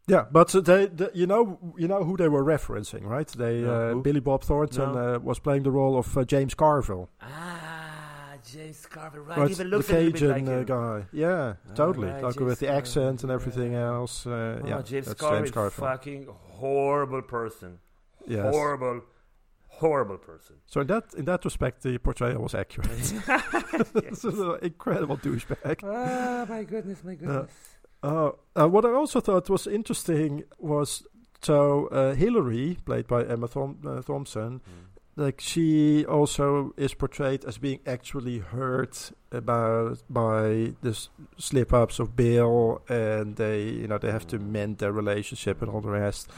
Speaker 2: Yeah, but uh, they, they, you know, you know who they were referencing, right? They,
Speaker 1: No,
Speaker 2: uh. Billy Bob Thornton
Speaker 1: No.
Speaker 2: uh, was playing the role of uh, James Carville,
Speaker 1: Ah, James Carville, right?
Speaker 2: right?
Speaker 1: Even
Speaker 2: the
Speaker 1: looks a bit
Speaker 2: Cajun
Speaker 1: like
Speaker 2: uh,
Speaker 1: him.
Speaker 2: guy. Yeah, totally.
Speaker 1: right,
Speaker 2: like
Speaker 1: James
Speaker 2: with the accent and everything else. Uh,
Speaker 1: Oh,
Speaker 2: yeah,
Speaker 1: James
Speaker 2: that's
Speaker 1: Carville,
Speaker 2: James Carville.
Speaker 1: fucking horrible person.
Speaker 2: Yes.
Speaker 1: Horrible, horrible person.
Speaker 2: So in that in that respect, the portrayal was accurate. This is an incredible douchebag.
Speaker 1: Ah, my goodness, my goodness.
Speaker 2: Uh, uh, what I also thought was interesting was so uh, Hillary, played by Emma Thom- uh, Thompson, like she also is portrayed as being actually hurt about by the slip ups of Bill, and they you know they have to mend their relationship and all the rest.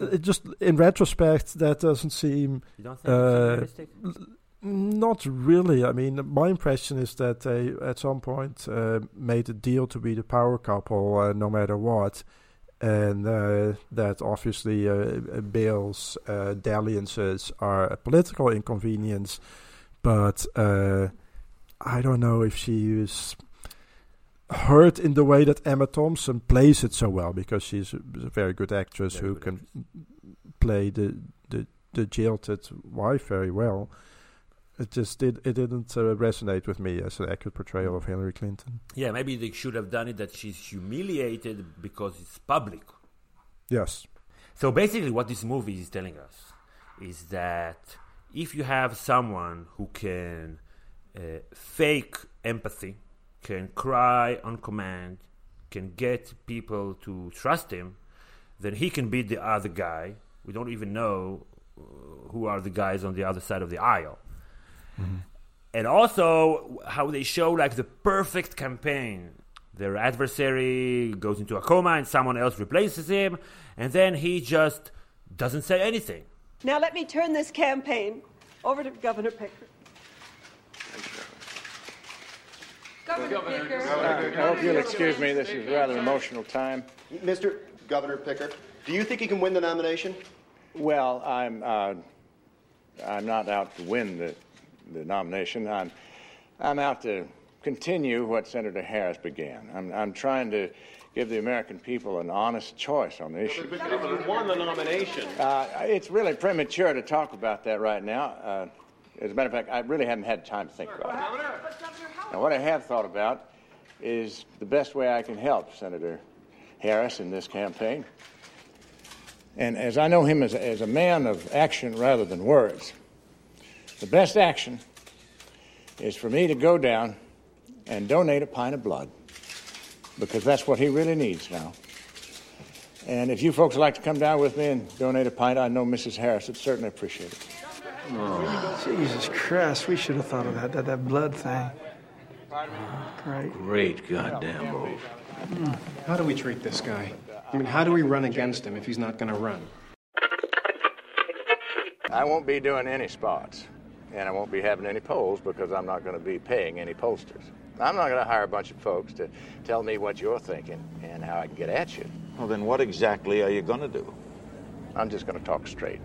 Speaker 2: It just in retrospect that doesn't seem.
Speaker 1: You don't think realistic?
Speaker 2: l- not really. I mean, my impression is that they at some point uh, made a deal to be the power couple, uh, no matter what, and uh, that obviously uh, Bill's uh, dalliances are a political inconvenience, but uh, I don't know if she is hurt in the way that Emma Thompson plays it so well because she's a, very good actress who can play the, the the jilted wife very well. It just did it didn't uh, resonate with me as an accurate portrayal of Hillary Clinton.
Speaker 1: Yeah, maybe they should have done it that she's humiliated because it's public.
Speaker 2: Yes.
Speaker 1: So basically, what this movie is telling us is that if you have someone who can uh, fake empathy, can cry on command, can get people to trust him, then he can beat the other guy. We don't even know uh, who are the guys on the other side of the aisle. And also how they show like the perfect campaign. Their adversary goes into a coma and someone else replaces him, and then he just doesn't say anything.
Speaker 33: Now let me turn this campaign over to Governor Picker.
Speaker 31: Governor Picker. I hope you'll excuse me. This is a rather emotional time.
Speaker 33: Mr. Governor Picker, do you think he can win the nomination?
Speaker 31: Well, I'm uh, I'm not out to win the the nomination. I'm I'm out to continue what Senator Harris began. I'm I'm trying to give the American people an honest choice on the issue.
Speaker 33: You won the nomination.
Speaker 31: Uh, it's really premature to talk about that right now. Uh, as a matter of fact, I really haven't had time to think about it. Now, what I have thought about is the best way I can help Senator Harris in this campaign. And as I know him as a, as a man of action rather than words, the best action is for me to go down and donate a pint of blood because that's what he really needs now. And if you folks would like to come down with me and donate a pint, I know Mrs. Harris would certainly appreciate it.
Speaker 27: Oh, Jesus Christ, we should have thought of that, that, that blood thing. Uh, right.
Speaker 16: Great goddamn move. Hmm.
Speaker 34: How do we treat this guy? I mean, how do we run against him if he's not going to run?
Speaker 31: I won't be doing any spots, and I won't be having any polls because I'm not going to be paying any pollsters. I'm not going to hire a bunch of folks to tell me what you're thinking and how I can get at you.
Speaker 20: Well, then what exactly are you going to do?
Speaker 31: I'm just going to talk straight.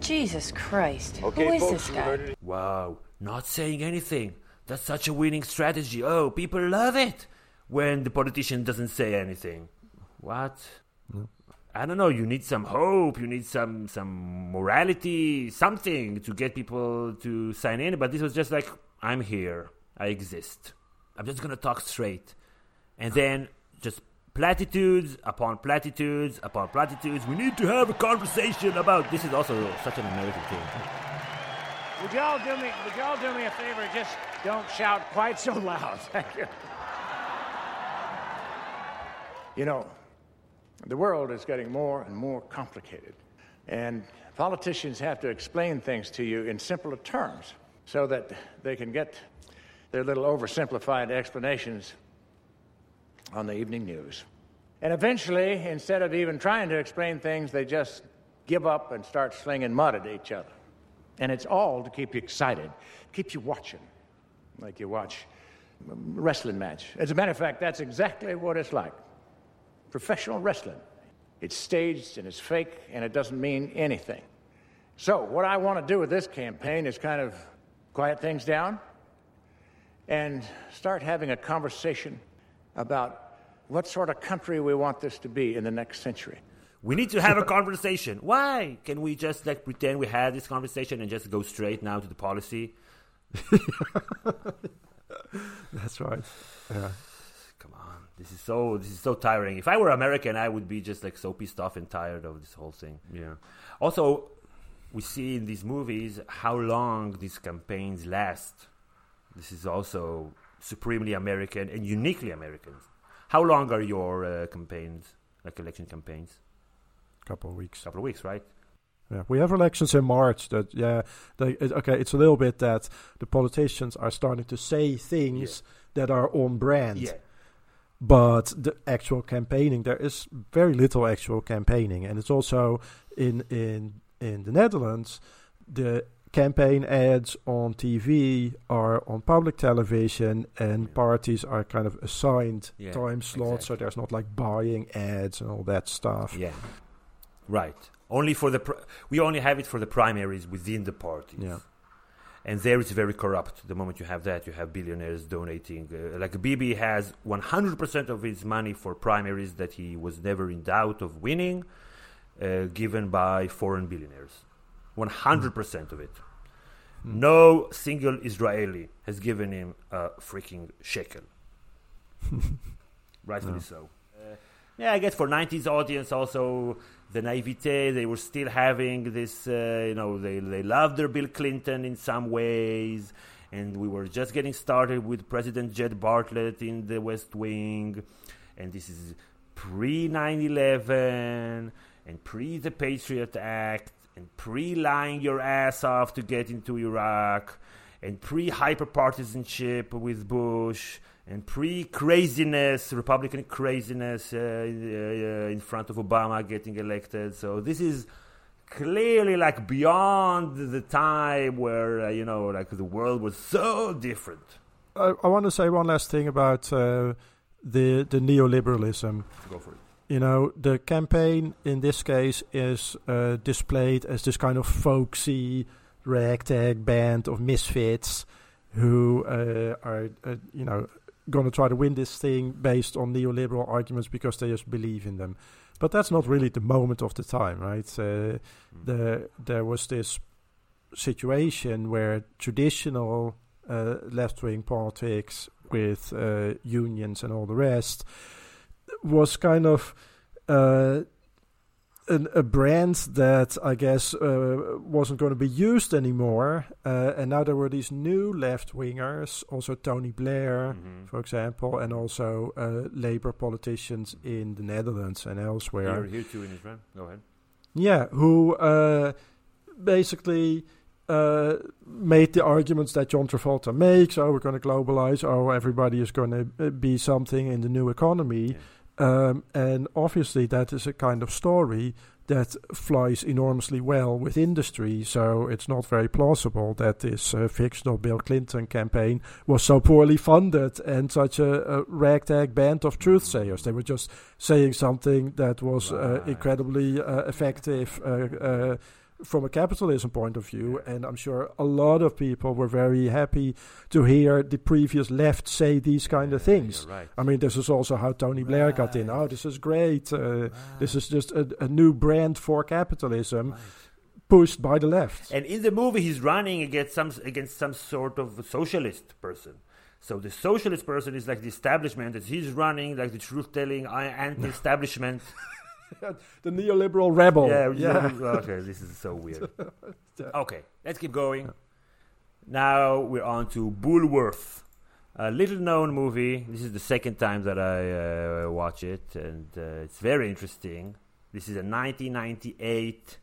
Speaker 28: Jesus Christ.
Speaker 31: Okay,
Speaker 28: Who is
Speaker 31: folks,
Speaker 28: this guy?
Speaker 1: Wow, not saying anything. That's such a winning strategy. Oh, people love it when the politician doesn't say anything. What? Hmm? I don't know. You need some hope. You need some some morality, something to get people to sign in. But this was just like, I'm here. I exist. I'm just gonna talk straight, and then just platitudes upon platitudes upon platitudes. We need to have a conversation about. This is also such an American thing.
Speaker 35: Would y'all do me? Would y'all do me a favor? Just don't shout quite so loud. Thank you.
Speaker 31: You know, the world is getting more and more complicated, and politicians have to explain things to you in simpler terms so that they can get their little oversimplified explanations on the evening news. And eventually, instead of even trying to explain things, they just give up and start slinging mud at each other. And it's all to keep you excited, keep you watching, like you watch a wrestling match. As a matter of fact, that's exactly what it's like professional wrestling. It's staged and it's fake and it doesn't mean anything. So, what I want to do with this campaign is kind of quiet things down and start having a conversation about what sort of country we want this to be in the next century.
Speaker 1: We need to have a conversation. Why? Can we just like pretend we had this conversation and just go straight now to the policy?
Speaker 2: That's right. Yeah.
Speaker 1: Come on. This is so this is so tiring. If I were American, I would be just like so pissed off and tired of this whole thing. Yeah. Also, we see in these movies how long these campaigns last. This is also supremely American and uniquely American. How long are your uh, campaigns, like election campaigns?
Speaker 2: Couple of weeks.
Speaker 1: Couple of weeks, right?
Speaker 2: Yeah, we have elections in March. That yeah, they, it, okay. It's a little bit that the politicians are starting to say things that are on brand.
Speaker 1: Yeah.
Speaker 2: But the actual campaigning, there is very little actual campaigning, and it's also in in in the Netherlands, the campaign ads on TV are on public television, and parties are kind of assigned
Speaker 1: Yeah,
Speaker 2: time slots, so there's not like buying ads and all that stuff.
Speaker 1: Yeah. Right. Only for the pr- we only have it for the primaries within the parties.
Speaker 2: Yeah.
Speaker 1: And there it's very corrupt. The moment you have that, you have billionaires donating. Uh, like Bibi has 100% of his money for primaries that he was never in doubt of winning, uh, given by foreign billionaires. 100% of it. No single Israeli has given him a freaking shekel. Rightfully
Speaker 2: No.
Speaker 1: so. Uh, yeah, I guess for 90s audience also the naivete, they were still having this, uh, you know, they, they loved their Bill Clinton in some ways. And we were just getting started with President Jed Bartlet in the West Wing. And this is pre 9 11 and pre the Patriot Act and pre lying your ass off to get into Iraq and pre hyper partisanship with Bush and pre craziness, Republican craziness uh, uh, in front of Obama getting elected. So this is clearly like beyond the time where uh, you know like the world was so different
Speaker 2: I, I want to say one last thing about uh, the the neoliberalism.
Speaker 1: Go for it.
Speaker 2: You know, the campaign in this case is uh, displayed as this kind of folksy ragtag band of misfits who uh, are, uh, you know, going to try to win this thing based on neoliberal arguments because they just believe in them. But that's not really the moment of the time, right? Uh, the, there was this situation where traditional uh, left wing politics with uh, unions and all the rest was kind of uh, an, a brand that I guess uh, wasn't going to be used anymore. Uh, and now there were these new left wingers, also Tony Blair,
Speaker 1: Mm-hmm.
Speaker 2: for example, and also uh, Labour politicians in the Netherlands and elsewhere.
Speaker 1: Here, here too in Israel. Go ahead.
Speaker 2: Yeah, who uh, basically uh, made the arguments that John Travolta makes. Oh, we're going to globalize. Oh, everybody is going to be something in the new economy. Um, and obviously, that is a kind of story that flies enormously well with industry. So it's not very plausible that this uh, fictional Bill Clinton campaign was so poorly funded and such a, a ragtag band of truth sayers. They were just saying something that was uh, incredibly uh, effective. From a capitalism point of view, and I'm sure a lot of people were very happy to hear the previous left say these kind of things.
Speaker 1: right.
Speaker 2: I mean, this is also how Tony Blair got in. Oh, this is great. Uh, This is just a, a new brand for capitalism, pushed by the left.
Speaker 1: And in the movie, he's running against some against some sort of socialist person. So the socialist person is like the establishment, and he's running like the truth-telling, uh, anti-establishment.
Speaker 2: the neoliberal rebel.
Speaker 1: Yeah,
Speaker 2: Yeah.
Speaker 1: okay, this is so weird. Okay, let's keep going. Now we're on to Bulworth, a little-known movie. This is the second time that I uh, watch it, and uh, it's very interesting. This is a 1998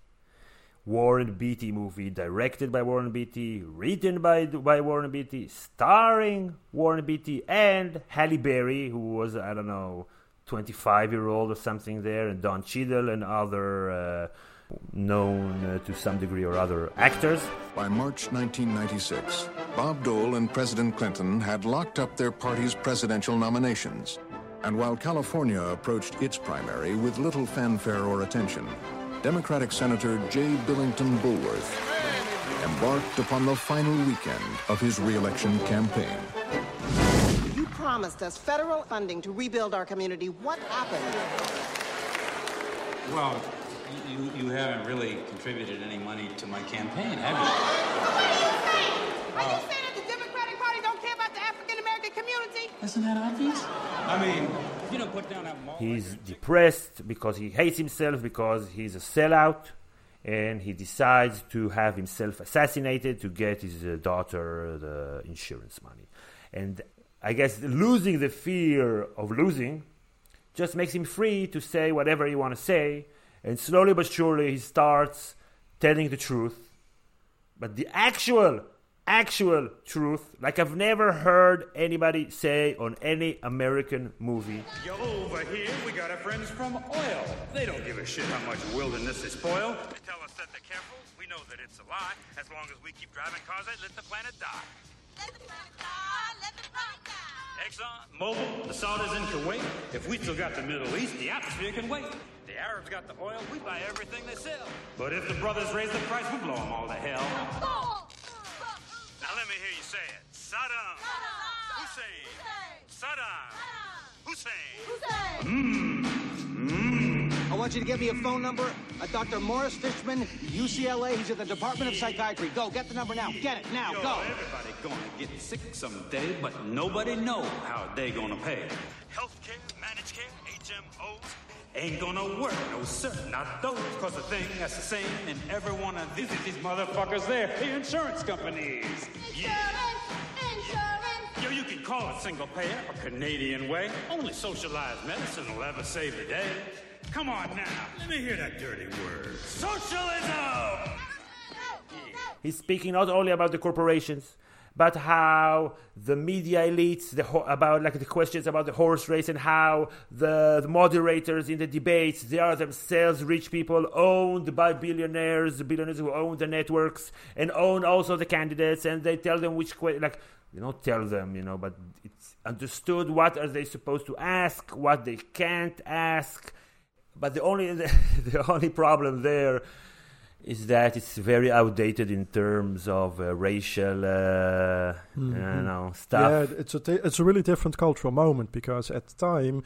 Speaker 1: Warren Beatty movie, directed by Warren Beatty, written by by Warren Beatty, starring Warren Beatty and Halle Berry, who was I don't know, 25 year old or something there, and Don Cheadle and other uh, known uh, to some degree or other actors.
Speaker 36: By March 1996, Bob Dole and President Clinton had locked up their party's presidential nominations. And while California approached its primary with little fanfare or attention, Democratic Senator J. Billington Bulworth embarked upon the final weekend of his reelection campaign.
Speaker 37: You promised us federal funding to rebuild our community. What happened?
Speaker 38: Well, you, you haven't really contributed any money to my campaign, have you?
Speaker 37: So what are you saying Are uh, you saying that the Democratic Party don't care about the African American community?
Speaker 38: Isn't that obvious? I mean, you don't put down that mall.
Speaker 1: He's depressed because he hates himself because he's a sellout, and he decides to have himself assassinated to get his uh, daughter the insurance money. And I guess losing the fear of losing just makes him free to say whatever he want to say, and slowly but surely he starts telling the truth. But the actual, actual truth, like I've never heard anybody say on any American movie.
Speaker 39: Yo, over here, we got our friends from oil. They don't give a shit how much wilderness they spoil. They tell us that they're careful. We know that it's a lie. As long as we keep driving cars let the planet die. Exxon, Mobil, the Saudis in Kuwait. If we still got the Middle East, the atmosphere can wait. The Arabs got the oil, we buy everything they sell. But if the brothers raise the price, we blow them all to hell. Now let me hear you say it. Saddam. Hussein. Saddam. Hussein. Mmm. Mmm.
Speaker 40: I want you to get me a phone number. Uh, Dr. Morris Fishman, UCLA. He's at the Department of Psychiatry. Go, get the number now. Get it now.
Speaker 39: Yo,
Speaker 40: Go.
Speaker 39: everybody gonna get sick someday, but nobody know how they gonna pay. Healthcare, managed care, HMOs ain't gonna work, no sir, not those. Cause the thing that's the same in every one of these, these motherfuckers there, the insurance companies. Insurance, yeah. Insurance. Yo, you can call it single payer or Canadian way. Only socialized medicine will ever save the day. Come on now, let me hear that dirty word. Socialism!
Speaker 1: He's speaking not only about the corporations, but how the media elites the ho- about like the questions about the horse race and how the, the moderators in the debates they are themselves rich people owned by billionaires billionaires who own the networks and own also the candidates and they tell them which like you don't tell them you know but it's understood what are they supposed to ask what they can't ask but the only the, the only problem there is that it's very outdated in terms of uh, racial, uh,
Speaker 2: Mhm.
Speaker 1: you know, stuff.
Speaker 2: Yeah, it's a t- it's a really different cultural moment because at the time,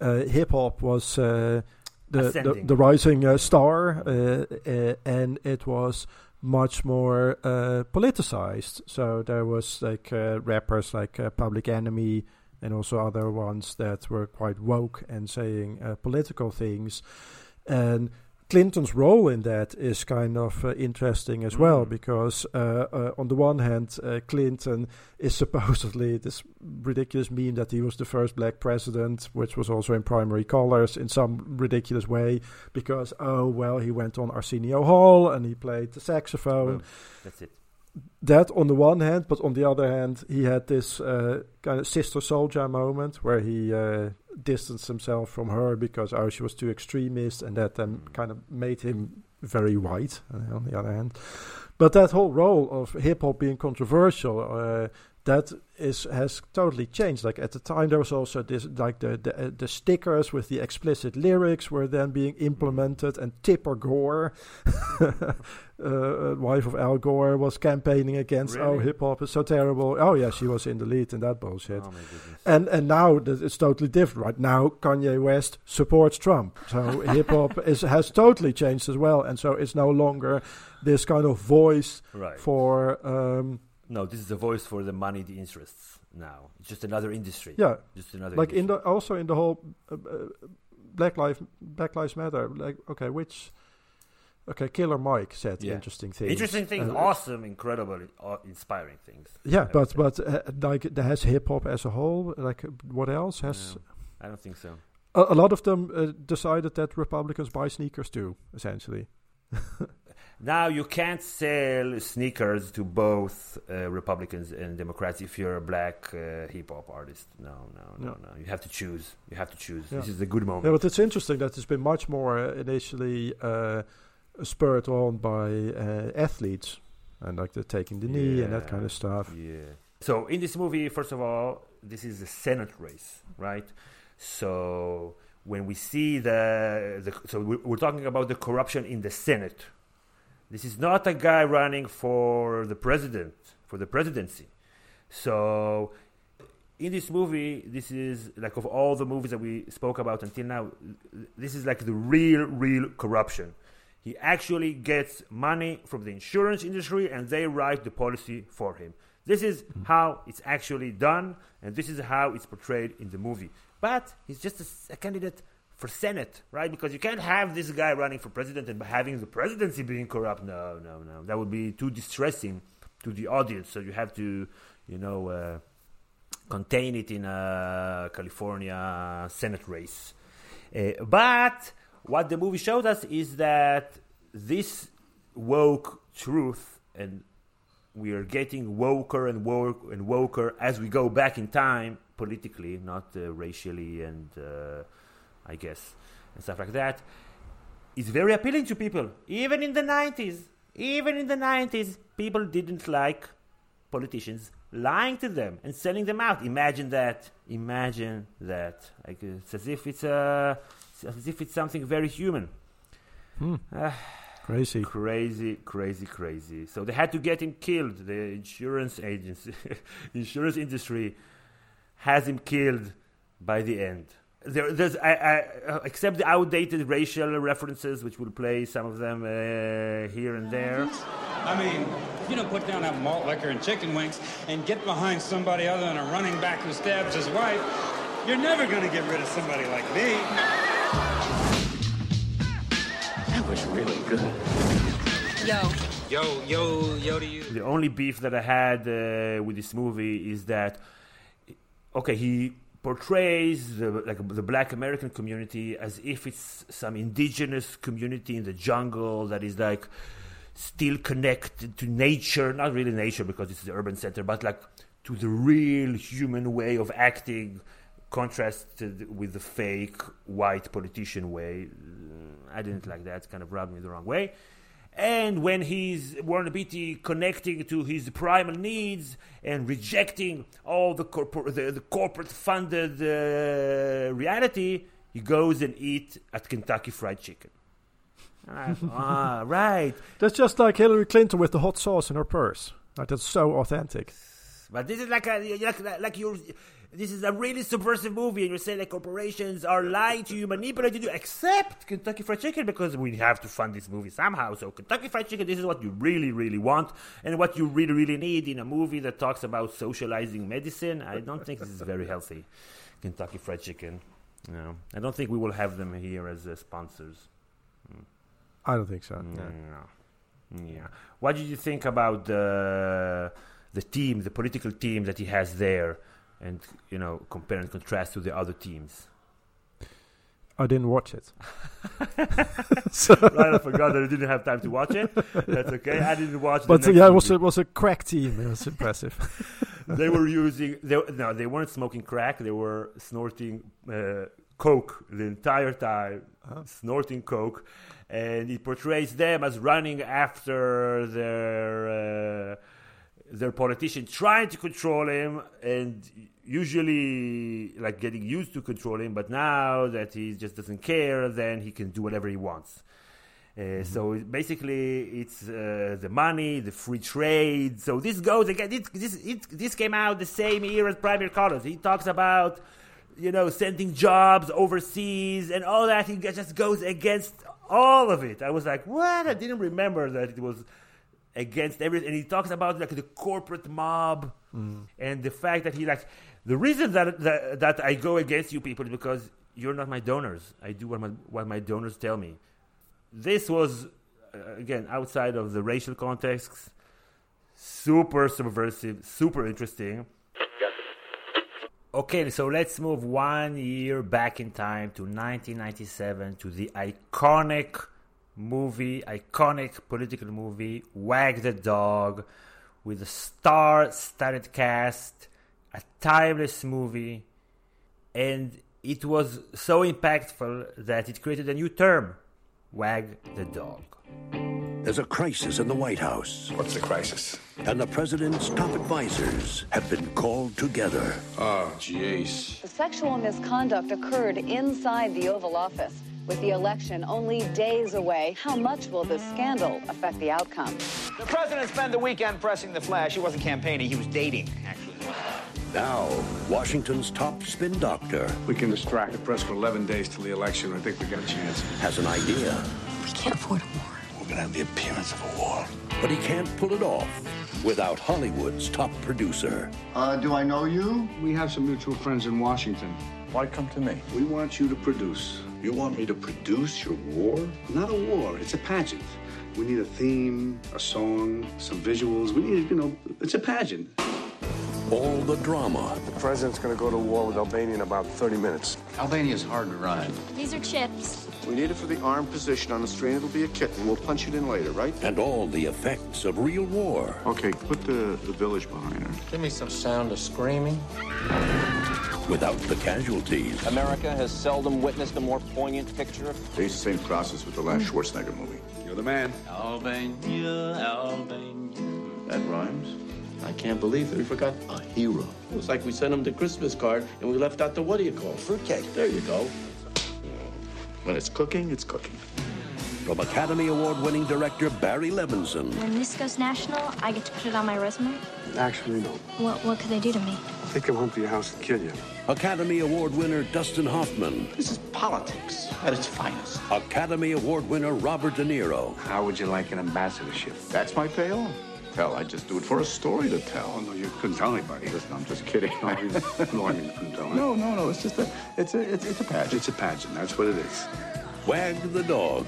Speaker 2: uh, hip hop was uh, the, the the rising uh, star, uh, uh, and it was much more uh, politicized. So there was like uh, rappers like uh, Public Enemy and also other ones that were quite woke and saying uh, political things, and Clinton's role in that is kind of uh, interesting as well
Speaker 1: Mm.
Speaker 2: because uh, uh, on the one hand, uh, Clinton is supposedly this ridiculous meme that he was the first black president, which was also in primary colors in some ridiculous way because oh well he went on Arsenio Hall and he played the saxophone.
Speaker 1: That's it.
Speaker 2: That on the one hand, but on the other hand, he had this uh, kind of sister soldier moment where he uh, distanced himself from her because oh she was too extremist, and that then kind of made him very white. Uh, on the other hand, but that whole role of hip hop being controversial, uh, that is has totally changed. Like at the time, there was also this like the the, uh, the stickers with the explicit lyrics were then being implemented, and Tipper Gore, uh, wife of Al Gore, was campaigning against oh hip hop is so terrible. Oh yeah, she was in the lead in that bullshit.
Speaker 1: Oh.
Speaker 2: And and now that it's totally different. Right now, Kanye West supports Trump, so hip hop is has totally changed as well. And so it's no longer this kind of voice
Speaker 1: Right.
Speaker 2: for. Um,
Speaker 1: No, this is a voice for the money, the interests. Now it's just another industry.
Speaker 2: yeah,
Speaker 1: just another.
Speaker 2: like in the also in the whole uh, uh, Black Lives Black Lives Matter. Like okay, which okay, Killer Mike said
Speaker 1: Yeah.
Speaker 2: interesting things.
Speaker 1: Interesting things,
Speaker 2: Uh,
Speaker 1: awesome, incredible, uh, inspiring things.
Speaker 2: Yeah, but but uh, like has hip hop as a whole. Like what else has?
Speaker 1: No, I don't think so.
Speaker 2: A, a lot of them uh, decided that Republicans buy sneakers too, essentially.
Speaker 1: Now you can't sell sneakers to both uh, Republicans and Democrats if you're a black uh, hip hop artist. No, no, no,
Speaker 2: No.
Speaker 1: no. You have to choose. You have to choose.
Speaker 2: Yeah.
Speaker 1: This is a good moment.
Speaker 2: Yeah, but it's interesting that it's been much more uh, initially uh, spurred on by uh, athletes and like the taking the knee and that kind of stuff.
Speaker 1: Yeah. So in this movie, first of all, this is a Senate race, right? So when we see the, the so we're talking about the corruption in the Senate. This is not a guy running for the president for the presidency. So in this movie, this is like of all the movies that we spoke about until now, this is like the real, real corruption. He actually gets money from the insurance industry and they write the policy for him. This is mm-hmm. how it's actually done, and this is how it's portrayed in the movie. But he's just a candidate for Senate, right? Because you can't have this guy running for president and having the presidency being corrupt. No, no, no. That would be too distressing to the audience. So you have to, you know, uh, contain it in a California Senate race. Uh, but what the movie showed us is that this woke truth, and we are getting woker and woke and woker as we go back in time politically, not uh, racially, and uh, I guess and stuff like that, is very appealing to people. Even in the 90s, even in the 90s, people didn't like politicians lying to them and selling them out. Imagine that. Imagine that. Like it's as if it's a, as if it's something very human.
Speaker 2: Hmm.
Speaker 1: Ah,
Speaker 2: Crazy.
Speaker 1: crazy, crazy, crazy. So they had to get him killed. The insurance agency, insurance industry, has him killed by the end. There, there's, I, I, uh, except the outdated racial references, which we'll play some of them uh, here and there.
Speaker 38: I mean, if you don't put down that malt liquor and chicken wings and get behind somebody other than a running back who stabs his wife, you're never going to get rid of somebody like me.
Speaker 39: That was really good.
Speaker 30: Yo.
Speaker 38: Yo, yo, yo to you.
Speaker 1: The only beef that I had uh, with this movie is that, okay, he portrays the like the Black American community as if it's some indigenous community in the jungle that is like still connected to nature, not really nature because it's the urban center, but like to the real human way of acting, contrasted with the fake white politician way. Mm, I didn't like that; kind of rubbed me the wrong way. And when he's Warren Beatty connecting to his primal needs and rejecting all the, corpor- the, the corporate funded uh, reality, he goes and eats at Kentucky Fried Chicken. ah, right.
Speaker 2: That's just like Hillary Clinton with the hot sauce in her purse. Like, that's so authentic.
Speaker 1: But this is like a like like you're. This is a really subversive movie, and you're saying that corporations are lying to you, manipulating you, except Kentucky Fried Chicken because we have to fund this movie somehow. So Kentucky Fried Chicken, this is what you really, really want, and what you really, really need in a movie that talks about socializing medicine. I don't think this is very healthy. Kentucky Fried Chicken. No, I don't think we will have them here as uh, sponsors. Mm.
Speaker 2: I don't think so.
Speaker 1: No. no. Yeah. What did you think about the the team, the political team that he has there, and you know, compare and contrast to the other teams?
Speaker 2: I didn't watch it.
Speaker 1: so right, I forgot that I didn't have time to watch it. That's okay. I didn't watch.
Speaker 2: But yeah, it was a, it was a crack team. It was impressive.
Speaker 1: they were using. They, no, they weren't smoking crack. They were snorting uh, coke the entire time, uh-huh. snorting coke, and it portrays them as running after their. Uh, their politician trying to control him and usually like getting used to controlling him but now that he just doesn't care then he can do whatever he wants uh, mm-hmm. So basically, it's uh, the money, the free trade. So this goes again. This this, it, this came out the same year as Primary Colors. He talks about you know sending jobs overseas and all that. He just goes against all of it. I was like, what? I didn't remember that it was against everything. And he talks about like the corporate mob mm. and the fact that he like the reason that, that that I go against you people is because you're not my donors. I do what my what my donors tell me. This was uh, again outside of the racial context, super subversive, super interesting. Okay, so let's move one year back in time to 1997 to the iconic movie, iconic political movie, Wag the Dog, with a star studded cast, a timeless movie, and it was so impactful that it created a new term Wag the Dog.
Speaker 26: There's a crisis in the White House.
Speaker 32: What's the crisis?
Speaker 26: And the president's top advisors have been called together.
Speaker 32: Oh, jeez.
Speaker 41: The sexual misconduct occurred inside the Oval Office. With the election only days away, how much will this scandal affect the outcome?
Speaker 42: The president spent the weekend pressing the flash. He wasn't campaigning, he was dating, actually.
Speaker 26: Now, Washington's top spin doctor.
Speaker 32: We can distract the press for 11 days till the election. I think we got a chance.
Speaker 26: Has an idea.
Speaker 41: We can't afford a war.
Speaker 32: We're going to have the appearance of a war.
Speaker 26: But he can't pull it off without Hollywood's top producer.
Speaker 43: Uh, do I know you?
Speaker 32: We have some mutual friends in Washington.
Speaker 43: Why come to me?
Speaker 32: We want you to produce you want me to produce your war? Not a war, it's a pageant. We need a theme, a song, some visuals. We need, you know, it's a pageant.
Speaker 26: All the drama.
Speaker 32: The president's going to go to war with Albania in about 30 minutes.
Speaker 42: Albania's hard to run.
Speaker 44: These are chips.
Speaker 43: We need it for the arm position on the strain. It'll be a kitten. We'll punch it in later, right?
Speaker 26: And all the effects of real war.
Speaker 32: Okay, put the, the village behind her.
Speaker 42: Give me some sound of screaming
Speaker 26: without the casualties.
Speaker 42: America has seldom witnessed a more poignant picture of.
Speaker 32: It's the same process with the last Schwarzenegger movie. You're the man.
Speaker 42: Albania, Albania.
Speaker 43: That rhymes. I can't believe it. We forgot a hero.
Speaker 42: It was like we sent him the Christmas card and we left out the what do you call?
Speaker 43: Fruitcake.
Speaker 42: There you go.
Speaker 43: When it's cooking, it's cooking.
Speaker 26: From Academy Award winning director Barry Levinson.
Speaker 44: When this goes national, I get to put it on my resume?
Speaker 32: Actually, no.
Speaker 44: What, what could they do to me?
Speaker 32: They come home to your house and kill you.
Speaker 26: Academy Award winner Dustin Hoffman.
Speaker 42: This is politics at its finest.
Speaker 26: Academy Award winner Robert De Niro.
Speaker 32: How would you like an ambassadorship? That's my payoff. Hell, I just do it for a story to tell. Oh, no, you couldn't tell anybody. Listen, I'm just kidding. no, I mean, no, I mean, you couldn't tell. No, no, no. It's just a, it's a, it's, it's a pageant. It's a pageant. That's what it is.
Speaker 26: Wag the dog.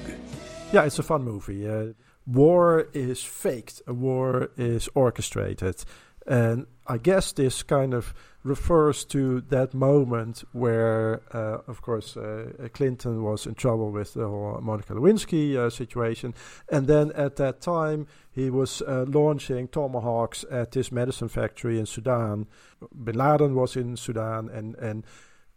Speaker 2: Yeah, it's a fun movie. Uh, war is faked. War is orchestrated. And I guess this kind of refers to that moment where, uh, of course, uh, Clinton was in trouble with the whole Monica Lewinsky uh, situation. And then at that time, he was uh, launching tomahawks at this medicine factory in Sudan. Bin Laden was in Sudan, and, and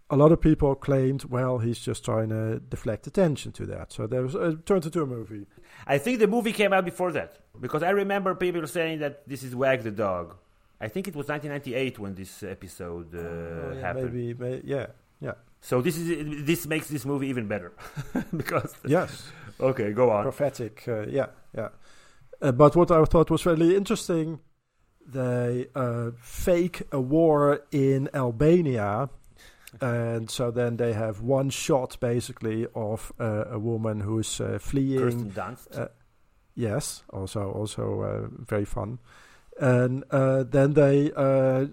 Speaker 2: a lot of people claimed, well, he's just trying to deflect attention to that. So there was uh, turned into a movie.
Speaker 1: I think the movie came out before that because I remember people saying that this is Wag the Dog. I think it was 1998 when this episode uh,
Speaker 2: Oh, yeah,
Speaker 1: happened.
Speaker 2: Maybe, may, yeah, yeah.
Speaker 1: So this is this makes this movie even better because
Speaker 2: Yes.
Speaker 1: Okay, go on.
Speaker 2: Prophetic, uh, yeah, yeah. Uh, but what I thought was really interesting, they uh, fake a war in Albania. And so then they have one shot basically of uh, a woman who's uh, fleeing.
Speaker 1: Kirsten Dunst.
Speaker 2: Yes, also also uh, very fun. And uh, then they uh,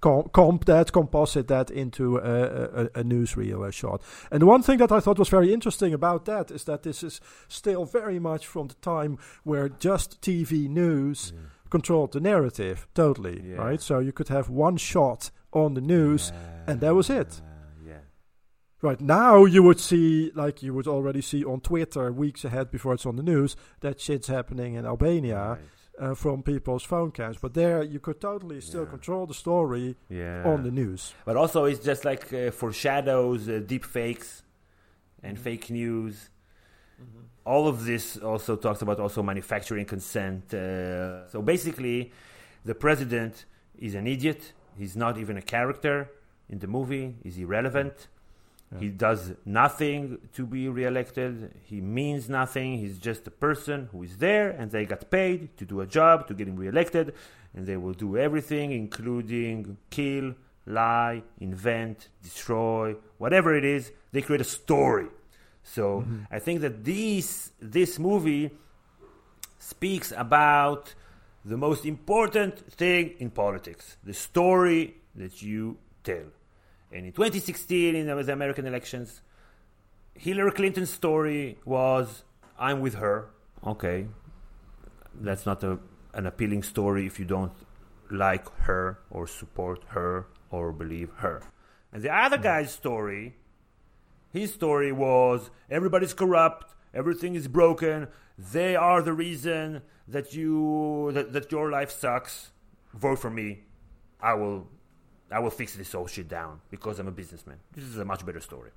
Speaker 2: com- comp that, composite that into a, a, a newsreel a shot. And the one thing that I thought was very interesting about that is that this is still very much from the time where just TV news controlled the narrative totally,
Speaker 1: Yeah.
Speaker 2: right? So you could have one shot on the news, and that was it. Right now, you would see, like you would already see on Twitter weeks ahead before it's on the news, that shit's happening in Albania uh, from people's phone cams. But there, you could totally still control the story
Speaker 1: Yeah.
Speaker 2: on the news.
Speaker 1: But also, it's just like uh, foreshadows, uh, deep fakes, and
Speaker 2: Mm-hmm.
Speaker 1: fake news. All of this also talks about also manufacturing consent. Uh, so basically, the president is an idiot. He's not even a character in the movie. He's irrelevant. He does nothing to be reelected. He means nothing. He's just a person who is there, and they got paid to do a job to get him reelected, and they will do everything, including kill, lie, invent, destroy, whatever it is. They create a story. So
Speaker 2: Mhm.
Speaker 1: I think that this this movie speaks about the most important thing in politics: the story that you tell. And in 2016, in the American elections, Hillary Clinton's story was I'm with her. Okay. That's not a, an appealing story if you don't like her or support her or believe her. And the other mm-hmm. guy's story, his story was everybody's corrupt, everything is broken, they are the reason that you that, that your life sucks. Vote for me. I will I will fix this whole shit down because I'm a businessman. This is a much better story.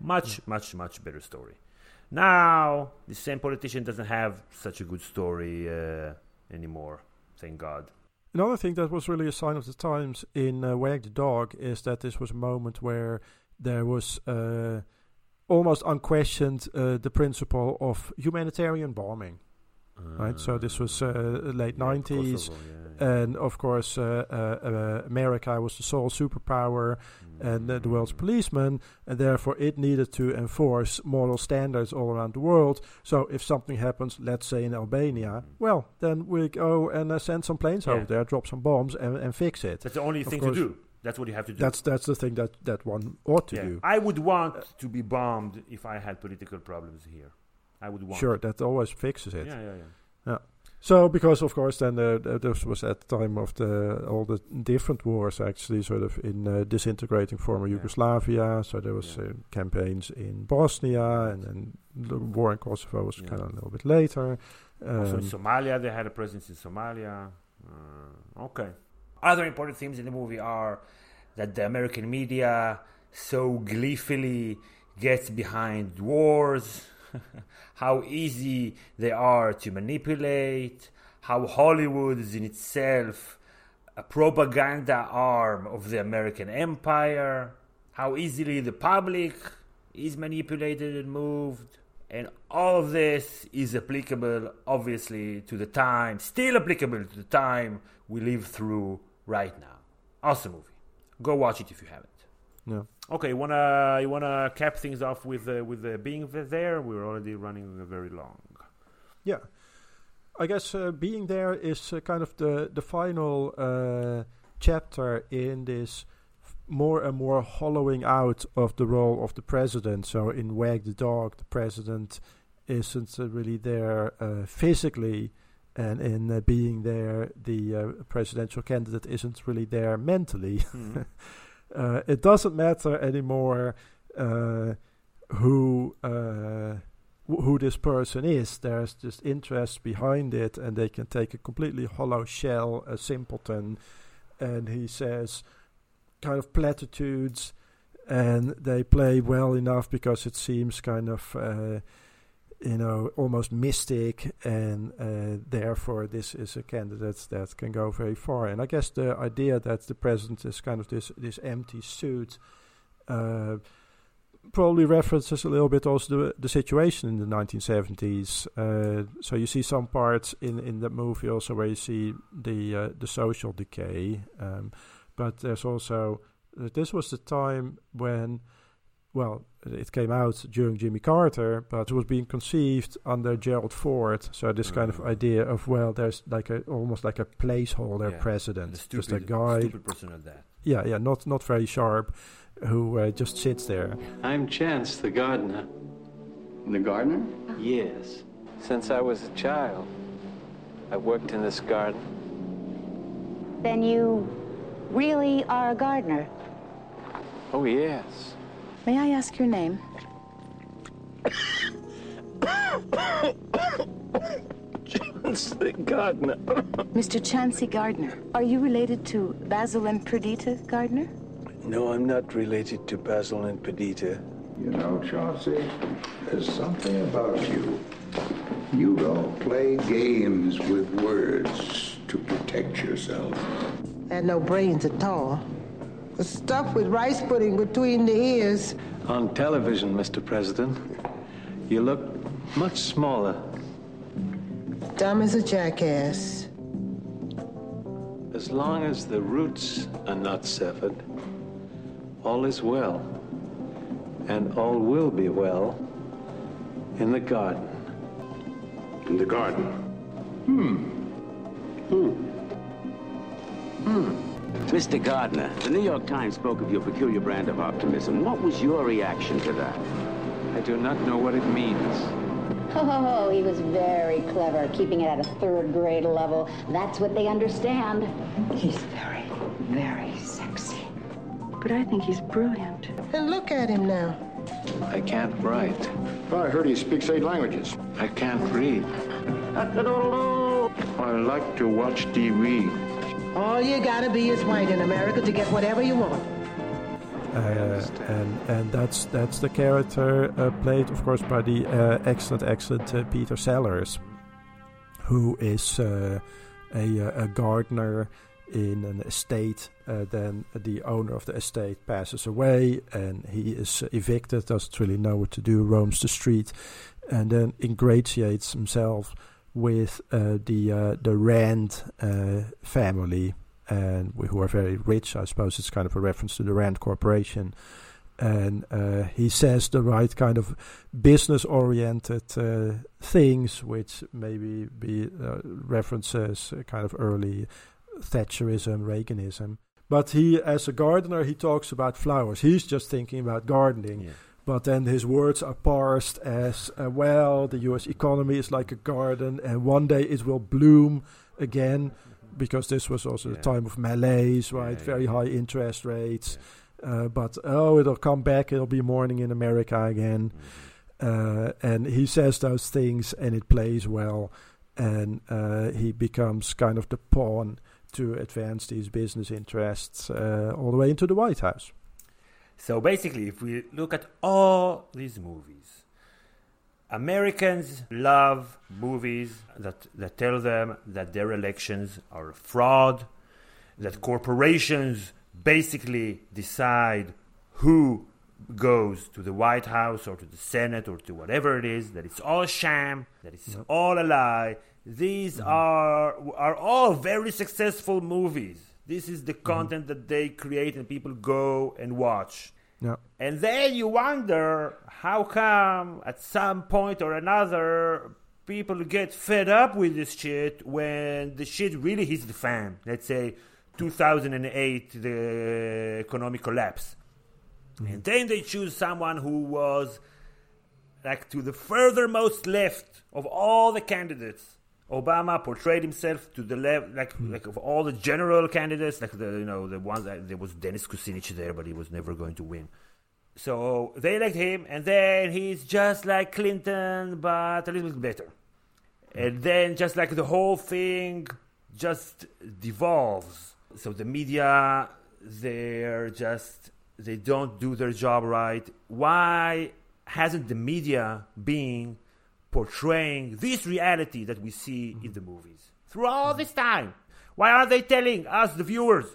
Speaker 1: Much, much, much better story. Now, the same politician doesn't have such a good story uh, anymore. Thank God.
Speaker 2: Another thing that was really a sign of the times in uh, Wag the Dog is that this was a moment where there was uh, almost unquestioned uh, the principle of humanitarian bombing. right, so this was uh, late nineties,
Speaker 1: Kosovo,
Speaker 2: and of course, uh, uh, uh, America was the sole superpower and uh, the world's policeman, and therefore it needed to enforce moral standards all around the world. So if something happens, let's say in Albania, well, then we go and uh, send some planes
Speaker 1: Yeah.
Speaker 2: over there, drop some bombs, and, and fix it.
Speaker 1: That's the only
Speaker 2: Of
Speaker 1: thing
Speaker 2: course,
Speaker 1: to do. That's what you have to do.
Speaker 2: That's that's the thing that that one ought to
Speaker 1: Yeah.
Speaker 2: do.
Speaker 1: I would want to be bombed if I had political problems here. I would want.
Speaker 2: Sure, that always fixes it.
Speaker 1: Yeah, yeah, yeah.
Speaker 2: Yeah. So because of course then uh, this was at the time of the all the different wars actually sort of in uh, disintegrating former Yugoslavia. So there was uh, campaigns in Bosnia and then the war in Kosovo was kind of a little bit later.
Speaker 1: Also in
Speaker 2: Um,
Speaker 1: Somalia, they had a presence in Somalia. Uh, okay. Other important themes in the movie are that the American media so gleefully gets behind wars, how easy they are to manipulate, how Hollywood is in itself a propaganda arm of the American empire, how easily the public is manipulated and moved. And all of this is applicable, obviously, to the time, still applicable to the time we live through right now. Awesome movie. Go watch it if you haven't.
Speaker 2: Yeah.
Speaker 1: Okay, you wanna you wanna cap things off with uh, with uh, being there? We're already running very long.
Speaker 2: Yeah, I guess uh, being there is uh, kind of the the final uh, chapter in this more and more hollowing out of the role of the president. So in Wag the Dog, the president isn't uh, really there uh, physically and in uh, being there, the uh, presidential candidate isn't really there mentally.
Speaker 1: Mhm.
Speaker 2: uh, it doesn't matter anymore uh, who uh, wh- who this person is. There's just interest behind it, and they can take a completely hollow shell, a simpleton, and he says kind of platitudes, and they play well enough because it seems kind of. You know, almost mystic, and uh, therefore this is a candidate that can go very far. And I guess the idea that the president is kind of this this empty suit uh, probably references a little bit also the, the situation in the 1970s. Uh, so you see some parts in in that movie also where you see the uh, the social decay, um, but there's also uh, this was the time when well, it came out during Jimmy Carter, but it was being conceived under Gerald Ford. So this kind of
Speaker 1: Mm.
Speaker 2: idea of well, there's like a almost like a placeholder
Speaker 1: Yeah,
Speaker 2: president,
Speaker 1: the
Speaker 2: just a guy,
Speaker 1: stupid person at that.
Speaker 2: Yeah, yeah, not not very sharp, who uh, just sits there.
Speaker 45: I'm Chance, the gardener.
Speaker 46: The gardener?
Speaker 45: Yes. Since I was a child, I worked in this garden.
Speaker 47: Then you really are a gardener.
Speaker 45: Oh, yes.
Speaker 47: May I ask your name?
Speaker 45: Chance, the gardener.
Speaker 47: Mr. Chauncey Gardiner. Are you related to Basil and Perdita Gardiner?
Speaker 45: No, I'm not related to Basil and Perdita.
Speaker 46: You know, Chauncey, there's something about you. You don't play games with words to protect yourself.
Speaker 37: Had no brains at all. The stuff with rice pudding between the ears.
Speaker 45: On television, Mr. President, you look much smaller.
Speaker 37: Dumb as a jackass.
Speaker 45: As long as the roots are not severed, all is well. And all will be well in the garden.
Speaker 46: In the garden. Hmm. Hmm.
Speaker 48: Hmm. Mr. Gardiner, the New York Times spoke of your peculiar brand of optimism. What was your reaction to that?
Speaker 45: I do not know what it means.
Speaker 47: Oh, he was very clever, keeping it at a third grade level. That's what they understand. He's very, very sexy.
Speaker 37: But I think he's brilliant. And look at him now.
Speaker 45: I can't write.
Speaker 43: I heard he speaks eight languages.
Speaker 45: I can't read. I like to watch TV.
Speaker 37: All you gotta be is white in America to get whatever you want.
Speaker 2: Uh, and and that's that's the character uh, played, of course, by the uh, excellent, excellent uh, Peter Sellers, who is uh, a, uh, a gardener in an estate. Then the owner of the estate passes away, and he is evicted. Doesn't really know what to do. Roams the street, and then ingratiates himself with uh, the uh, the Rand uh, family, and who are very rich. I suppose it's kind of a reference to the Rand Corporation. And he says the right kind of business-oriented things, which maybe be references kind of early Thatcherism, Reaganism. But he, as a gardener, he talks about flowers. He's just thinking about gardening. But then his words are parsed as uh, well. The U.S. economy is like a garden, and one day it will bloom again, because this was also the time of malaise, right? Very high interest rates. Uh, but oh, it'll come back. It'll be morning in America again. Uh, and he says those things, and it plays well. And uh, he becomes kind of the pawn to advance these business interests uh, all the way into the White House.
Speaker 1: So basically, if we look at all these movies, Americans love movies that, that tell them that their elections are a fraud, that corporations basically decide who goes to the White House or to the Senate or to whatever it is, that it's all a sham, that it's all a lie. These mm-hmm. are are all very successful movies. This is the mm-hmm. content that they create and people go and watch.
Speaker 2: Yeah.
Speaker 1: And then you wonder how come at some point or another people get fed up with this shit when the shit really hits the fan. Let's say 2008, the economic collapse. Mm-hmm. And then they choose someone who was like to the furthermost left of all the candidates Obama portrayed himself to the level, like hmm. like of all the general candidates, like the you know the ones that there was Dennis Kucinich there, but he was never going to win. So they elect him, and then he's just like Clinton, but a little bit better. And then just like the whole thing just devolves. So the media, they're just they don't do their job right. Why hasn't the media been portraying this reality that we see in mm-hmm. the movies through all this mm-hmm. time? Why are they telling us, the viewers,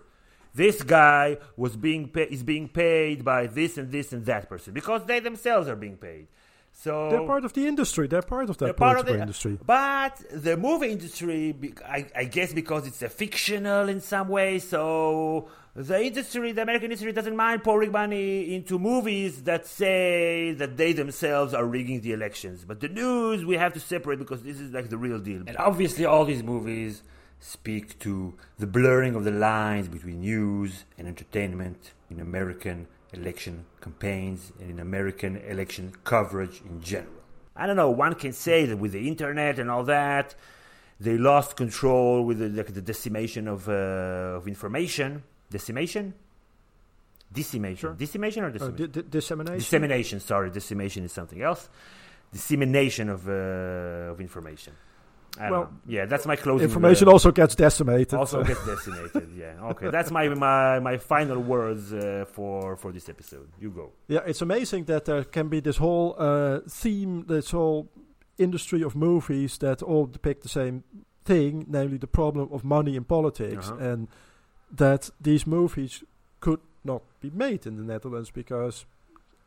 Speaker 1: this guy was being pa- is being paid by this and this and that person because they themselves are being paid. So
Speaker 2: They're part of the industry. They're part of that
Speaker 1: part of the-
Speaker 2: industry.
Speaker 1: But the movie industry, I, I guess because it's a fictional in some way, so the industry, the American industry, doesn't mind pouring money into movies that say that they themselves are rigging the elections. But the news we have to separate because this is like the real deal. And obviously, all these movies speak to the blurring of the lines between news and entertainment in American election campaigns and in American election coverage in general. I don't know, one can say that with the internet and all that, they lost control with the, like the decimation of, uh, of information. Decimation? Decimation. Decimation or
Speaker 2: Uh,
Speaker 1: decimation?
Speaker 2: di- di- dissemination.
Speaker 1: Dissemination, sorry. Decimation is something else. Dissemination of, uh, of information. I
Speaker 2: Well,
Speaker 1: yeah, that's my closing.
Speaker 2: information
Speaker 1: uh,
Speaker 2: also gets decimated.
Speaker 1: Also gets decimated. Yeah. Okay, that's my my, my final words uh, for for this episode. You go.
Speaker 2: Yeah, it's amazing that there can be this whole uh, theme, this whole industry of movies that all depict the same thing, namely the problem of money in politics,
Speaker 1: Uh-huh.
Speaker 2: and that these movies could not be made in the Netherlands because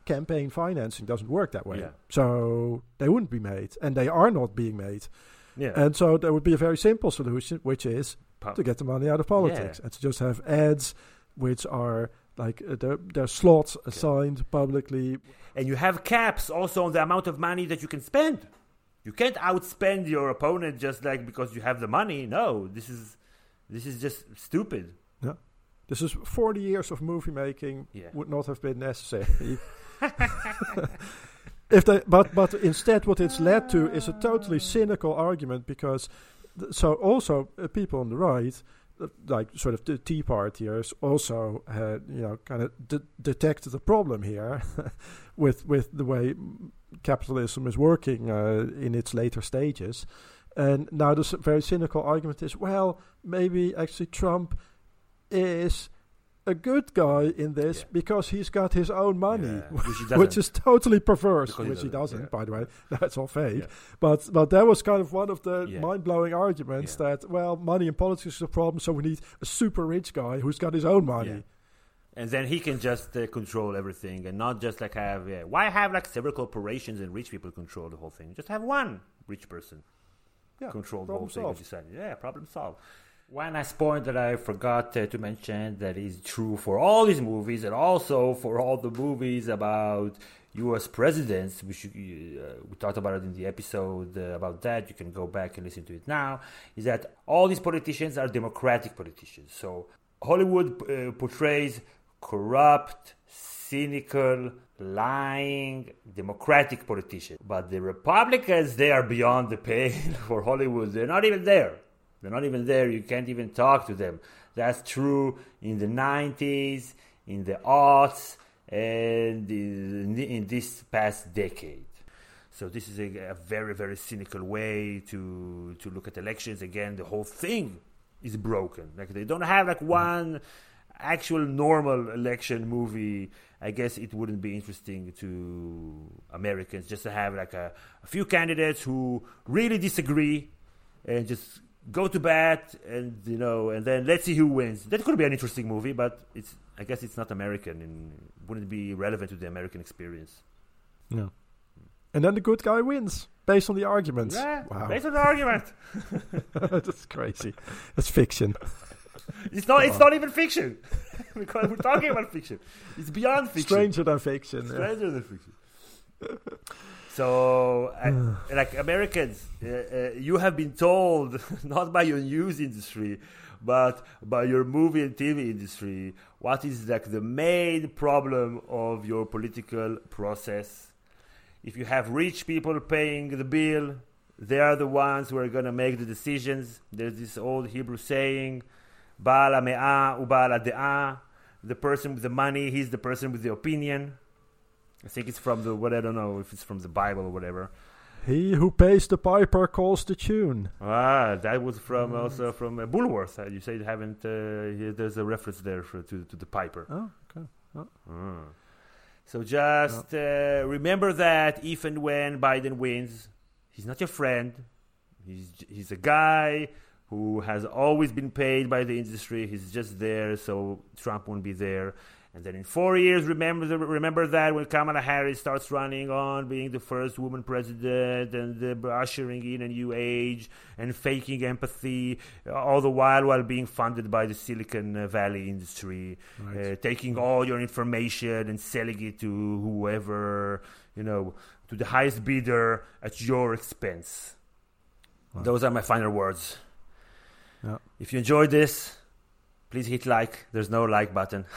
Speaker 2: campaign financing doesn't work that way.
Speaker 1: Yeah.
Speaker 2: So they wouldn't be made, and they are not being made.
Speaker 1: Yeah.
Speaker 2: And so there would be a very simple solution, which is
Speaker 1: Pub-
Speaker 2: to get the money out of politics
Speaker 1: Yeah.
Speaker 2: and to just have ads, which are like uh, their their slots assigned publicly.
Speaker 1: And you have caps also on the amount of money that you can spend. You can't outspend your opponent just like because you have the money. No, this is this is just stupid.
Speaker 2: This is 40 years of movie making
Speaker 1: Yeah.
Speaker 2: would not have been necessary. if they, but but instead, what it's led to is a totally cynical argument because, th- so also uh, people on the right, uh, like sort of the Tea Partiers, also had you know kind of de- detected a problem here with with the way capitalism is working uh, in its later stages. And now the very cynical argument is, well, maybe actually Trump is a good guy in this because he's got his own money,
Speaker 1: Yeah, which
Speaker 2: which, is totally perverse.
Speaker 1: Because
Speaker 2: which he
Speaker 1: doesn't,
Speaker 2: doesn't, by the way. That's all fake. But but that was kind of one of the
Speaker 1: Yeah.
Speaker 2: mind blowing arguments that well, money in politics is a problem, so we need a super rich guy who's got his own money.
Speaker 1: Yeah. And then he can just uh, control everything and not just like have yeah. why have like several corporations and rich people control the whole thing? Just have one rich person
Speaker 2: Yeah,
Speaker 1: control the whole
Speaker 2: solved.
Speaker 1: and decide. Yeah, problem solved. One last point that I forgot uh, to mention that is true for all these movies and also for all the movies about U.S. presidents, which uh, we talked about it in the episode uh, about that. You can go back and listen to it now. Is that all these politicians are Democratic politicians? So Hollywood uh, portrays corrupt, cynical, lying, Democratic politicians, but the Republicans they are beyond the pale for Hollywood. They're not even there. They're not even there. You can't even talk to them. That's true in the 90s, in the aughts, and in, in this past decade. So this is a, a very, very cynical way to to look at elections. Again, the whole thing is broken. Like they don't have like mm-hmm. one actual normal election movie. I guess it wouldn't be interesting to Americans just to have like a, a few candidates who really disagree and just go to bat and you know and then let's see who wins. That could be an interesting movie, but it's I guess it's not American and wouldn't be relevant to the American experience.
Speaker 2: No. And then the good guy wins based on the arguments.
Speaker 1: Yeah,
Speaker 2: wow.
Speaker 1: based on the argument.
Speaker 2: That's crazy. That's fiction.
Speaker 1: It's not. It's not even fiction because we're talking about fiction. It's beyond fiction.
Speaker 2: Stranger than fiction. yeah.
Speaker 1: Stranger than fiction. So, I, like Americans, uh, uh, you have been told not by your news industry, but by your movie and TV industry, what is like the main problem of your political process. If you have rich people paying the bill, They are the ones who are going to make the decisions. There's this old Hebrew saying, Baal ha'me'ah u'baal ha'de'ah. The person with the money, he's the person with the opinion. I think it's from the, what I don't know if it's from the Bible or whatever.
Speaker 2: He who pays the piper calls the tune.
Speaker 1: Ah, that was from also from uh, Bulworth. Uh, you say you haven't. Uh, there's a reference there for, to to the Piper.
Speaker 2: Oh, okay. Oh.
Speaker 1: Ah. So just uh, remember that if and when Biden wins, he's not your friend. He's he's a guy who has always been paid by the industry. He's just there so Trump won't be there. And then in four years, remember remember that when Kamala Harris starts running on being the first woman president and uh, ushering in a new age and faking empathy, uh, all the while while being funded by the Silicon Valley industry,
Speaker 2: Right.
Speaker 1: uh, taking all your information and selling it to whoever you know to the highest bidder at your expense. Those are my final words.
Speaker 2: Yeah.
Speaker 1: If you enjoyed this, please hit like. There's no like button.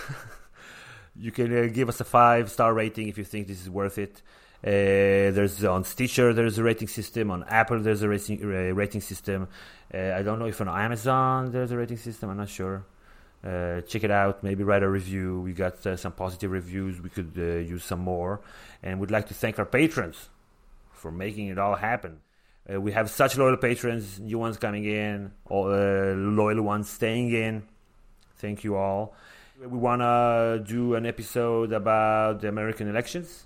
Speaker 1: you can uh, give us a five star rating if you think this is worth it. Uh, there's on Stitcher there's a rating system. On Apple there's a rating uh, rating system. Uh, I don't know if on Amazon there's a rating system. I'm not sure. Uh, check it out. Maybe write a review. We got uh, some positive reviews. We could use some more. And we'd like to thank our patrons for making it all happen. We have such loyal patrons, new ones coming in, all, loyal ones staying in. Thank you all. We want to do an episode about the American elections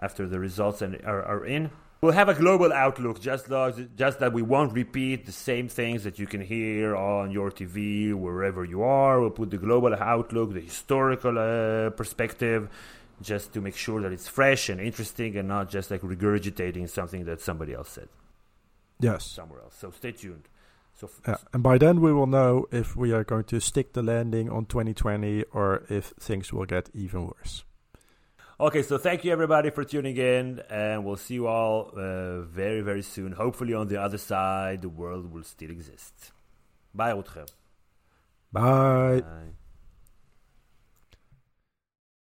Speaker 1: after the results and are, are in. We'll have a global outlook, just like, just that we won't repeat the same things that you can hear on your TV wherever you are. We'll put the global outlook, the historical uh, perspective, just to make sure that it's fresh and interesting and not just like regurgitating something that somebody else said
Speaker 2: Yes.
Speaker 1: somewhere else. So stay tuned. So
Speaker 2: Yeah, and by then we will know if we are going to stick the landing on 2020 or if things will get even worse.
Speaker 1: Okay, so thank you everybody for tuning in, and we'll see you all uh, very, very soon. Hopefully, on the other side, the world will still exist. Bye, Rutger.
Speaker 2: Bye.
Speaker 1: Bye.